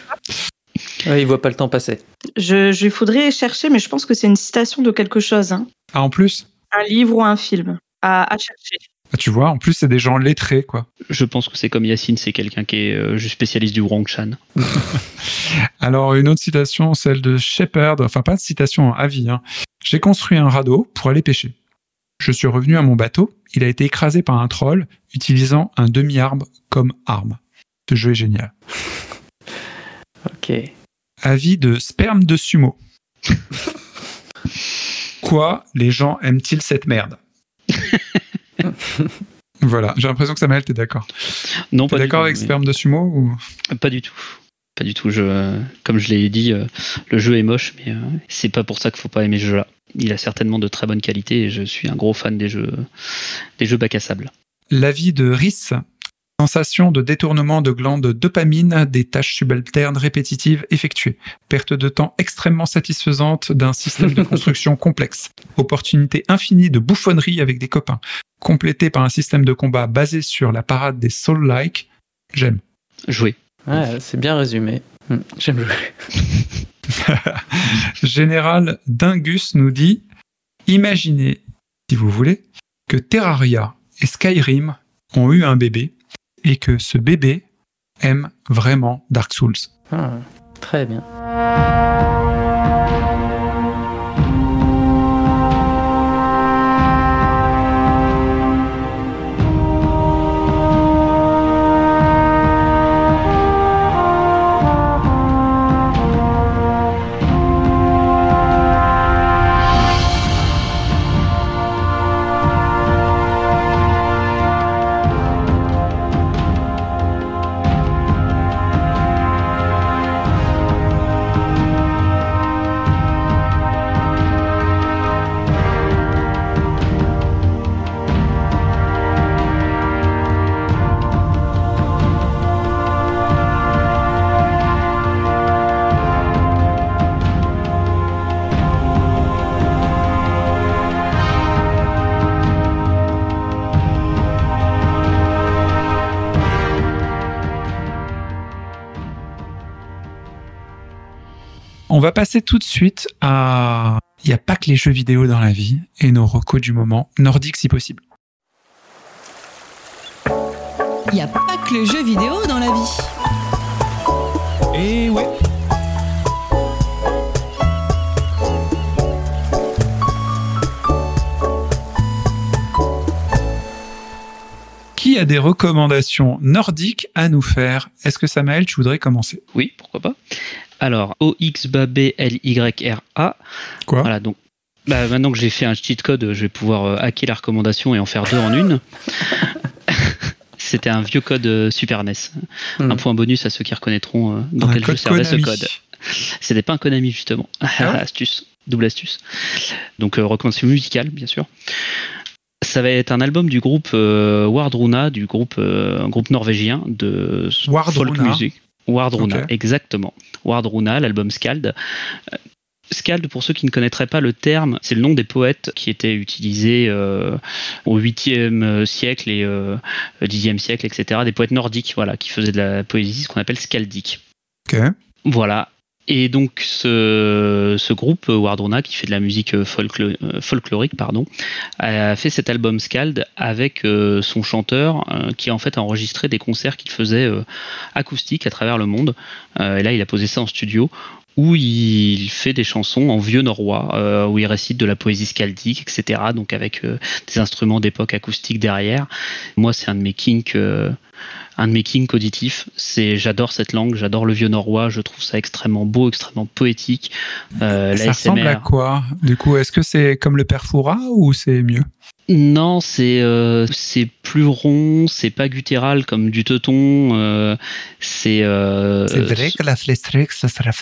Ouais, il voit pas le temps passer. Je, je faudrait chercher, mais je pense que c'est une citation de quelque chose. hein. Ah, en plus, Un livre ou un film. À, à chercher. Ah, tu vois, en plus, c'est des gens lettrés, quoi. Je pense que c'est comme Yacine, c'est quelqu'un qui est euh, juste spécialiste du Wrong-Chan. Alors, une autre citation, celle de Shepard, enfin pas de citation, avis. Hein. J'ai construit un radeau pour aller pêcher. Je suis revenu à mon bateau, il a été écrasé par un troll utilisant un demi-arbre comme arme. Ce jeu est génial. Ok. Avis de sperme de sumo. Quoi les gens aiment-ils cette merde? Voilà, j'ai l'impression que Samuel, t'es d'accord. Non, T'es pas du d'accord avec mais- sperme de sumo ou... Pas du tout. Pas du tout. Je, comme je l'ai dit, euh, le jeu est moche, mais euh, c'est pas pour ça qu'il faut pas aimer ce jeu-là. Il a certainement de très bonnes qualités et je suis un gros fan des jeux, des jeux bac à sable. L'avis de RIS. Sensation de détournement de glandes dopamine des tâches subalternes répétitives effectuées. Perte de temps extrêmement satisfaisante d'un système de construction complexe. Opportunité infinie de bouffonnerie avec des copains. Complété par un système de combat basé sur la parade des Soul-like. J'aime. Jouer. Ouais, c'est bien résumé. Hmm, J'aime jouer. Général Dingus nous dit Imaginez, si vous voulez, que Terraria et Skyrim ont eu un bébé et que ce bébé aime vraiment Dark Souls. Ah, très bien. On va passer tout de suite à. Il n'y a pas que les jeux vidéo dans la vie et nos recos du moment, nordiques si possible. Il n'y a pas que le jeu vidéo dans la vie. Et ouais. Qui a des recommandations nordiques à nous faire? Est-ce que Samael, tu voudrais commencer? Oui, pourquoi pas. Alors, OXBABLYRA. Quoi Voilà, donc. Bah, maintenant que j'ai fait un cheat code, je vais pouvoir euh, hacker la recommandation et en faire deux en une. C'était un vieux code euh, Super NES. Hmm. Un point bonus à ceux qui reconnaîtront euh, dans Un quel jeu servait ce Konami. code. C'était pas un Konami justement. astuce, double astuce. Donc euh, recommandation musicale bien sûr. Ça va être un album du groupe euh, Wardruna, du groupe euh, un groupe norvégien de folk music. Wardruna, exactement. Wardruna, l'album Skald. Euh, Skald, pour ceux qui ne connaîtraient pas le terme, c'est le nom des poètes qui étaient utilisés euh, au 8e siècle et euh, 10e siècle, etc. Des poètes nordiques, voilà, qui faisaient de la poésie, ce qu'on appelle skaldique. Ok. Voilà. Et donc ce, groupe euh, Wardruna qui fait de la musique euh, euh, folklorique pardon, a fait cet album Skald avec son chanteur qui en fait a enregistré des concerts qu'il faisait acoustiques à travers le monde. Et là il a posé ça en studio où il fait des chansons en vieux norrois, euh, où il récite de la poésie skaldique, etc. Donc avec euh, des instruments d'époque acoustique derrière. Moi c'est un de mes kinks. euh, un de mes kings auditifs. C'est, j'adore cette langue, j'adore le vieux norrois, je trouve ça extrêmement beau, extrêmement poétique. Ça ressemble à quoi? Du coup, est-ce que c'est comme le Perfura ou c'est mieux? Non, c'est euh, c'est plus rond, c'est pas guttural comme du teuton. Euh, c'est. Euh, c'est vrai que la flestrix, ça sera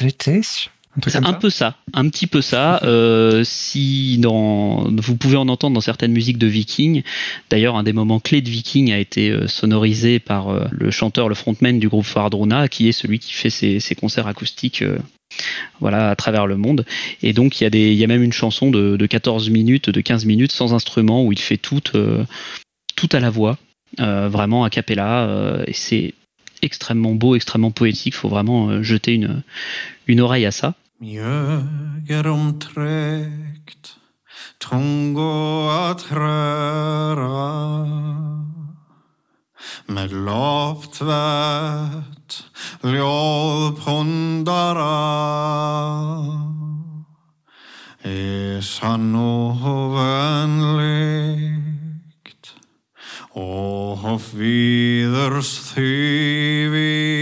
c'est un peu ça, un petit peu ça. Euh, si dans, vous pouvez en entendre dans certaines musiques de Viking. D'ailleurs, un des moments clés de Viking a été euh, sonorisé par euh, le chanteur, le frontman du groupe Fardruna, qui est celui qui fait ses, concerts acoustiques. voilà, à travers le monde. Et donc, il y, a des, il y a même une chanson de, de 14 minutes, de 15 minutes sans instrument où il fait tout, tout à la voix, vraiment a cappella. et c'est extrêmement beau, extrêmement poétique. Il faut vraiment jeter une, une oreille à ça. Mjöger trögt, tungo att röra. Med loftvett ljóðpondara är sann och vänligt och viders thyvi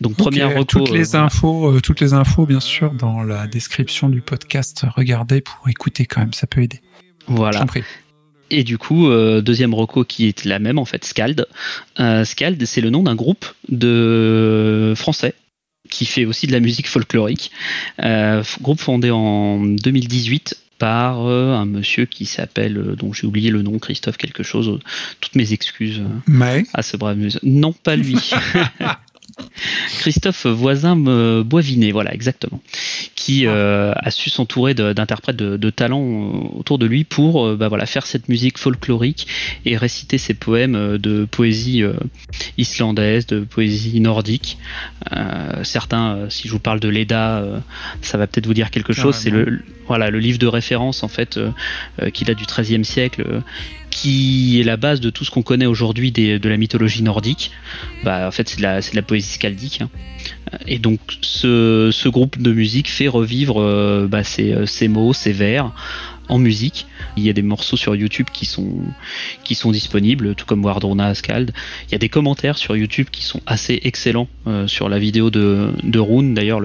Donc première okay, toutes les euh, infos, euh, toutes les infos bien sûr dans la description du podcast. Regardez pour écouter quand même, ça peut aider. Voilà. Et du coup, euh, deuxième reco qui est la même en fait, Scald. Scald, c'est le nom d'un groupe de français qui fait aussi de la musique folklorique. Euh, groupe fondé en 2018 par euh, un monsieur qui s'appelle, euh, dont j'ai oublié le nom, Christophe quelque chose. Toutes mes excuses à ce brave monsieur. Non, pas lui. Christophe Voisin Boivinet, voilà exactement, qui euh, a su s'entourer d'interprètes de, talents euh, autour de lui pour euh, bah, voilà, faire cette musique folklorique et réciter ses poèmes de poésie islandaise, de poésie nordique. certains, si je vous parle de Leda, ça va peut-être vous dire quelque chose. C'est le, voilà, le livre de référence en fait qu'il a du XIIIe siècle qui est la base de tout ce qu'on connaît aujourd'hui de la mythologie nordique. Bah, en fait, c'est de, la, poésie scaldique. Hein. Et donc, ce, groupe de musique fait revivre euh, bah, ces, ces, mots, ces vers en musique. Il y a des morceaux sur YouTube qui sont, disponibles, tout comme Wardrona Skald. Il y a des commentaires sur YouTube qui sont assez excellents euh, sur la vidéo de, de Rune. D'ailleurs,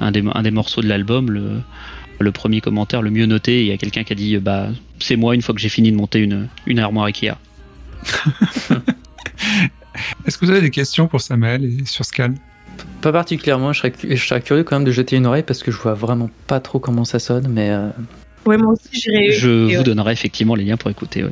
un des, morceaux de l'album, le premier commentaire le mieux noté. Il y a quelqu'un qui a dit bah c'est moi une fois que j'ai fini de monter une, une armoire Ikea. Est-ce que vous avez des questions pour Samuel et sur Scal? Pas particulièrement. Je serais, je serais, curieux quand même de jeter une oreille parce que je vois vraiment pas trop comment ça sonne, mais. Euh, ouais, moi aussi j'irai. Je vous donnerai effectivement les liens pour écouter.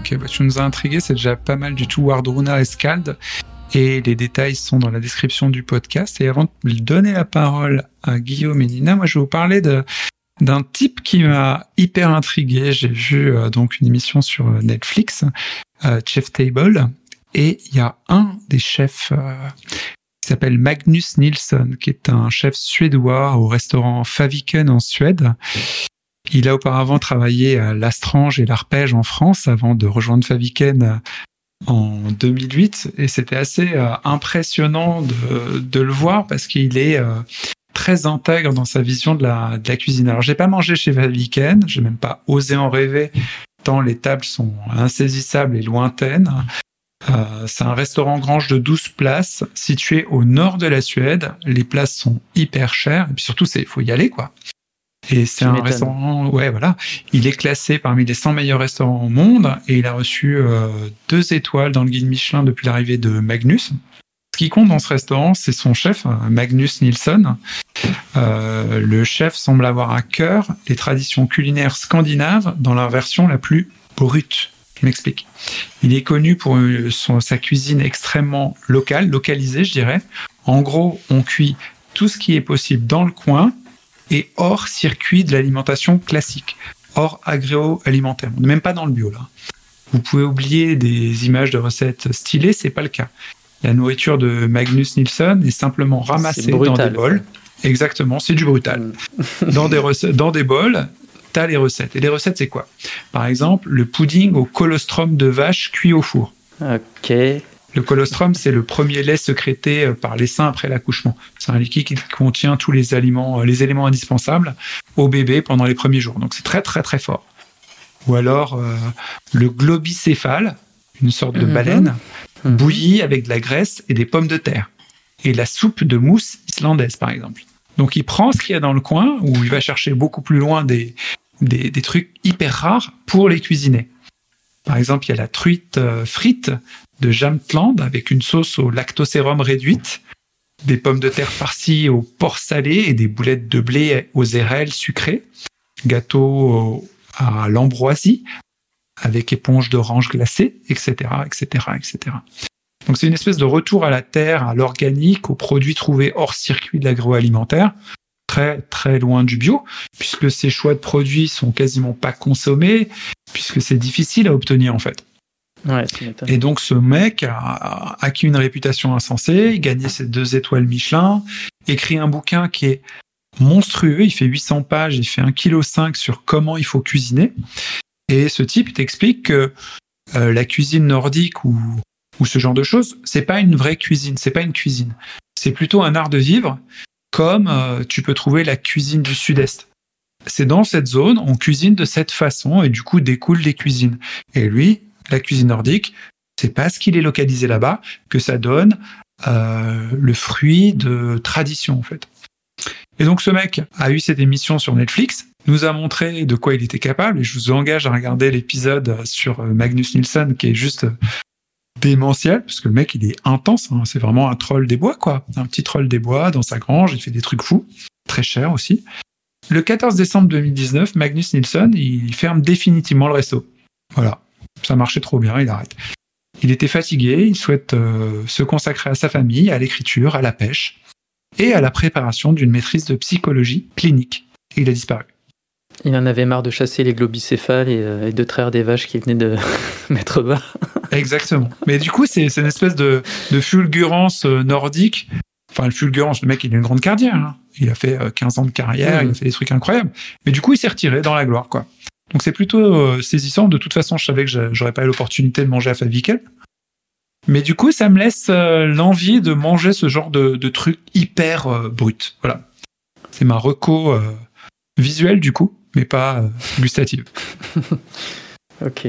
Ok, bah, tu nous as intrigué, c'est déjà pas mal du tout. Wardruna Escald. Et les détails sont dans la description du podcast. Et avant de donner la parole à Guillaume et Nina, moi je vais vous parler de d'un type qui m'a hyper intrigué. J'ai vu euh, donc une émission sur euh, Netflix, euh, Chef Table, et il y a un des chefs qui s'appelle Magnus Nilsson, qui est un chef suédois au restaurant Faviken en Suède. Il a auparavant travaillé à l'Astrange et l'Arpège en France avant de rejoindre Faviken euh, en 2008 et c'était assez euh, impressionnant de, le voir parce qu'il est euh, très intègre dans sa vision de la, cuisine. Alors j'ai pas mangé chez Faviken, j'ai même pas osé en rêver tant les tables sont insaisissables et lointaines. c'est un restaurant grange de 12 places situé au nord de la Suède. Les places sont hyper chères et puis surtout c'est faut y aller quoi. Et c'est un restaurant, ouais, voilà. Il est classé parmi les 100 meilleurs restaurants au monde et il a reçu euh, deux étoiles dans le guide Michelin depuis l'arrivée de Magnus. Ce qui compte dans ce restaurant, c'est son chef, euh, Magnus Nilsson. Euh, le chef semble avoir à cœur les traditions culinaires scandinaves dans leur version la plus brute. Je m'explique. Il est connu pour son, sa cuisine extrêmement locale, localisée, je dirais. En gros, on cuit tout ce qui est possible dans le coin et hors circuit de l'alimentation classique, hors agroalimentaire. On n'est même pas dans le bio là. vous pouvez oublier des images de recettes stylées, c'est pas le cas. La nourriture de Magnus Nilsson est simplement ramassée dans des bols. Exactement, c'est du brutal. dans, des dans des bols, tu as les recettes. Et les recettes, c'est quoi? Par exemple, le pudding au colostrum de vache cuit au four. Ok. Le colostrum, c'est le premier lait sécrété euh, par les seins après l'accouchement. C'est un liquide qui contient tous les aliments, euh, les éléments indispensables au bébé pendant les premiers jours. Donc c'est très très très fort. Ou alors euh, le globicéphale, une sorte de Mhm. baleine, Mhm. bouillie avec de la graisse et des pommes de terre. Et la soupe de mousse islandaise, par exemple. Donc il prend ce qu'il y a dans le coin, ou il va chercher beaucoup plus loin des, des, des trucs hyper rares pour les cuisiner. Par exemple, il y a la truite euh, frite de Jamtland avec une sauce au lactosérum réduite, des pommes de terre farcies au porc salé et des boulettes de blé aux érelles sucrées, gâteau au- à l'ambroisie avec éponge d'orange glacée, etc., etc., etc. Donc c'est une espèce de retour à la terre, à l'organique, aux produits trouvés hors circuit de l'agroalimentaire, très très loin du bio, puisque ces choix de produits sont quasiment pas consommés, puisque c'est difficile à obtenir en fait. Et donc ce mec a acquis une réputation insensée, gagné ses deux étoiles Michelin, écrit un bouquin qui est monstrueux, il fait 800 pages, il fait 1,5 kg sur comment il faut cuisiner. Et ce type t'explique que euh, la cuisine nordique ou, ou ce genre de choses, c'est pas une vraie cuisine, c'est pas une cuisine. C'est plutôt un art de vivre, comme euh, tu peux trouver la cuisine du sud-est. C'est dans cette zone, on cuisine de cette façon et du coup découlent des cuisines. Et lui, la cuisine nordique, c'est parce qu'il est localisé là-bas que ça donne euh, le fruit de tradition en fait. Et donc ce mec a eu cette émission sur Netflix, nous a montré de quoi il était capable, et je vous engage à regarder l'épisode sur euh, Magnus Nielsen qui est juste euh, démentiel, parce que le mec il est intense, hein. c'est vraiment un troll des bois quoi, un petit troll des bois dans sa grange, il fait des trucs fous, très cher aussi. Le 14 décembre 2019, Magnus Nielsen, il ferme définitivement le resto. Voilà, ça marchait trop bien, il arrête. Il était fatigué, il souhaite euh, se consacrer à sa famille, à l'écriture, à la pêche et à la préparation d'une maîtrise de psychologie clinique. Et il a disparu. Il en avait marre de chasser les globicéphales et, euh, et de traire des vaches qui venaient de mettre bas. Exactement. Mais du coup, c'est une espèce de, de fulgurance euh, nordique. Enfin, le fulgurance, le mec, il a une grande carrière. hein. Il a fait euh, 15 ans de carrière, il a fait des trucs incroyables. Mais du coup, il s'est retiré dans la gloire, quoi. Donc c'est plutôt euh, saisissant. De toute façon, je savais que j'a- j'aurais pas eu l'opportunité de manger à Favikel. Mais du coup, ça me laisse euh, l'envie de manger ce genre de, de truc hyper euh, brut. Voilà. C'est ma reco euh, visuelle, du coup, mais pas euh, gustative. Ok.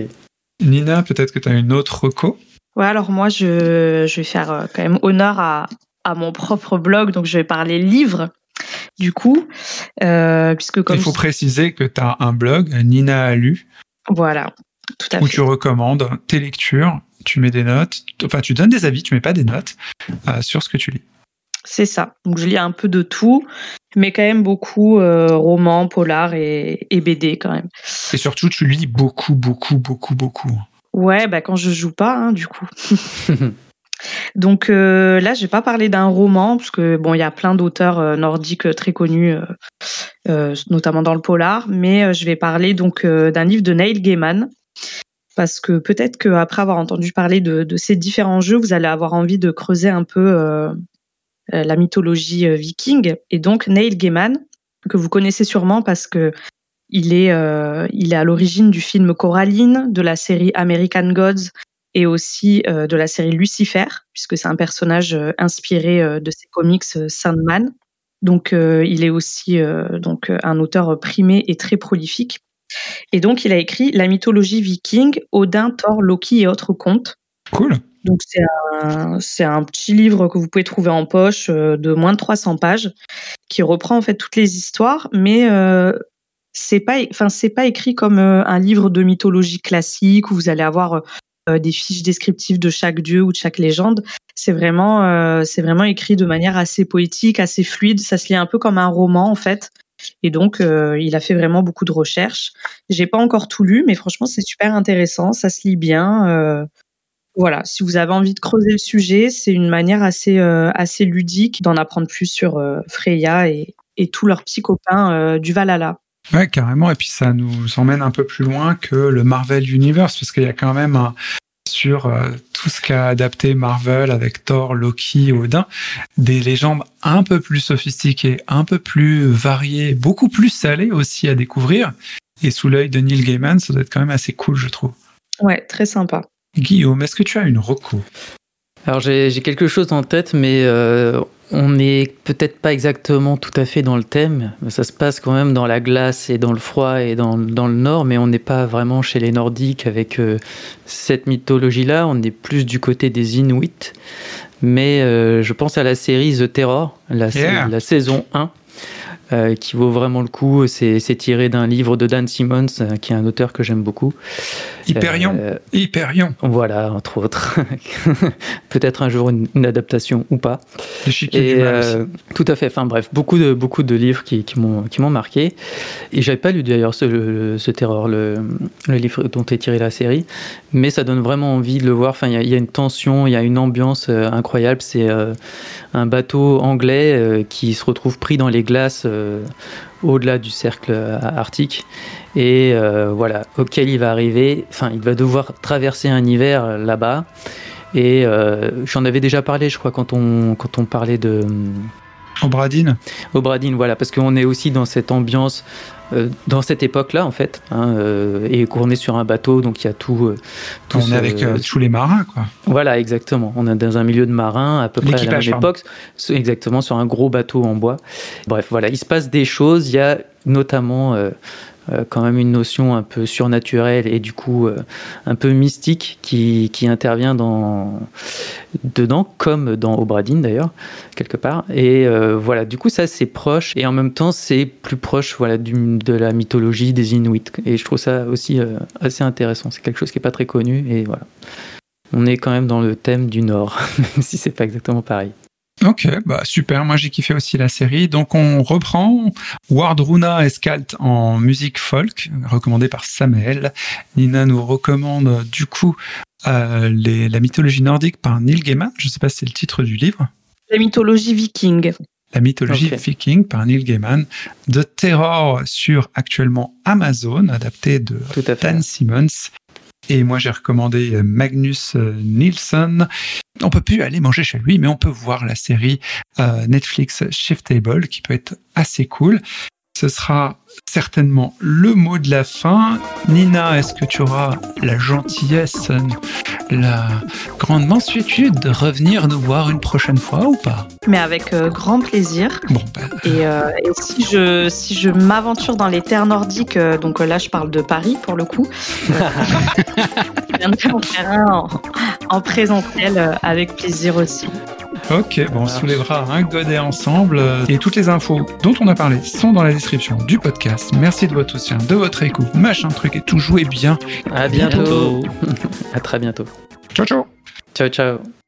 Nina, peut-être que tu as une autre reco? Ouais, alors moi, je, je vais faire euh, quand même honneur à, à mon propre blog, donc je vais parler livres, du coup, euh, puisque comme Il faut je- préciser que tu as un blog, Nina a lu, voilà, tout à où fait. tu recommandes tes lectures, tu mets des notes, enfin tu donnes des avis, tu mets pas des notes euh, sur ce que tu lis. C'est ça. Donc je lis un peu de tout, mais quand même beaucoup euh, romans, polar et, et BD quand même. Et surtout, tu lis beaucoup, beaucoup, beaucoup, beaucoup. Ouais, bah quand je joue pas, hein, du coup. Donc euh, là, je vais pas parler d'un roman parce que bon, il y a plein d'auteurs euh, nordiques euh, très connus, notamment dans le polar, mais je vais parler donc d'un livre de Neil Gaiman parce que peut-être qu'après avoir entendu parler de, ces différents jeux, vous allez avoir envie de creuser un peu la mythologie viking. Et donc Neil Gaiman, que vous connaissez sûrement parce que il est, est à l'origine du film Coraline, de la série American Gods et aussi euh, de la série Lucifer, puisque c'est un personnage euh, inspiré euh, de ses comics Sandman. Donc, il est aussi donc un auteur primé et très prolifique. Et donc, il a écrit la mythologie viking, Odin, Thor, Loki et autres contes. Cool. Donc, c'est un, c'est un petit livre que vous pouvez trouver en poche euh, de moins de 300 pages qui reprend en fait toutes les histoires, mais euh, c'est pas, enfin, c'est pas écrit comme euh, un livre de mythologie classique où vous allez avoir des fiches descriptives de chaque dieu ou de chaque légende. C'est vraiment, euh, c'est vraiment écrit de manière assez poétique, assez fluide. Ça se lit un peu comme un roman en fait. Et donc, euh, il a fait vraiment beaucoup de recherches. J'ai pas encore tout lu, mais franchement, c'est super intéressant. Ça se lit bien. euh, voilà, si vous avez envie de creuser le sujet, c'est une manière assez, euh, assez ludique d'en apprendre plus sur euh, Freya et, et tous leurs petits copains euh, du Valhalla. Ouais, carrément. Et puis ça nous emmène un peu plus loin que le Marvel Universe, parce qu'il y a quand même un, sur euh, tout ce qu'a adapté Marvel avec Thor, Loki, Odin, des légendes un peu plus sophistiquées, un peu plus variées, beaucoup plus salées aussi à découvrir. Et sous l'œil de Neil Gaiman, ça doit être quand même assez cool, je trouve. Ouais, très sympa. Guillaume, est-ce que tu as une reco? Alors j'ai j'ai quelque chose en tête, mais euh, on n'est peut-être pas exactement tout à fait dans le thème. Ça se passe quand même dans la glace et dans le froid et dans, dans le nord, mais on n'est pas vraiment chez les Nordiques avec euh, cette mythologie-là. On est plus du côté des Inuits. Mais euh, je pense à la série The Terror, la, Yeah. la saison 1. Euh, qui vaut vraiment le coup, c'est tiré d'un livre de Dan Simmons, euh, qui est un auteur que j'aime beaucoup. Hyperion. Euh, Hyperion. voilà, entre autres. Peut-être un jour une, une adaptation ou pas. Et du mal tout à fait. Enfin bref, beaucoup de beaucoup de livres qui, qui m'ont qui m'ont marqué. Et j'avais pas lu d'ailleurs ce, le- ce terror, le, le livre dont est tirée la série, mais ça donne vraiment envie de le voir. Enfin, il y y, a une tension, il y a une ambiance incroyable. C'est un bateau anglais euh, qui se retrouve pris dans les glaces euh, au-delà du cercle euh, arctique et voilà auquel il va arriver. Enfin, il va devoir traverser un hiver là-bas. Et j'en avais déjà parlé, je crois, quand on, quand on parlait de Obradine. Obradine, voilà, parce qu'on est aussi dans cette ambiance, euh, dans cette époque-là, en fait, hein, euh, et qu'on est sur un bateau, donc il y a tout. euh, tout On est avec tous les marins, quoi. Voilà, exactement. On est dans un milieu de marins, à peu près à la même pardon. époque, exactement sur un gros bateau en bois. Bref, voilà, il se passe des choses. Il y a notamment quand même une notion un peu surnaturelle et du coup euh, un peu mystique qui, qui intervient dans, dedans, comme dans Obradine d'ailleurs, quelque part. Et euh, voilà, du coup, ça c'est proche et en même temps c'est plus proche voilà, de la mythologie des Inuits. Et je trouve ça aussi euh, assez intéressant. C'est quelque chose qui n'est pas très connu et voilà. On est quand même dans le thème du Nord, même si c'est pas exactement pareil. Ok, bah super. Moi j'ai kiffé aussi la série. Donc on reprend Wardruna Escalt en musique folk, recommandé par Samuel. Nina nous recommande du coup euh, les- la mythologie nordique par Neil Gaiman. Je sais pas si c'est le titre du livre. La mythologie viking. La mythologie viking par Neil Gaiman. The Terror sur actuellement Amazon, adapté de. Dan Simmons. Et moi, j'ai recommandé euh, Magnus euh, Nielsen. On peut plus aller manger chez lui, mais on peut voir la série euh, Netflix Shiftable, qui peut être assez cool. Ce sera certainement le mot de la fin. Nina, est-ce que tu auras la gentillesse, la grande mansuétude de revenir nous voir une prochaine fois ou pas? Mais avec euh, grand plaisir. Bon, bah, Et, euh, et si je, si je m'aventure dans les terres nordiques, euh, donc là je parle de Paris pour le coup, je viendrai en faire un en, en présentiel avec plaisir aussi. Ok, bon, on soulèvera un godet ensemble. euh, Et toutes les infos dont on a parlé sont dans la description du podcast. Merci de votre soutien, de votre écoute, machin truc et tout. Jouez bien. À bientôt. à très bientôt. Ciao, ciao. Ciao, ciao.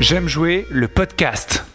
J'aime jouer le podcast.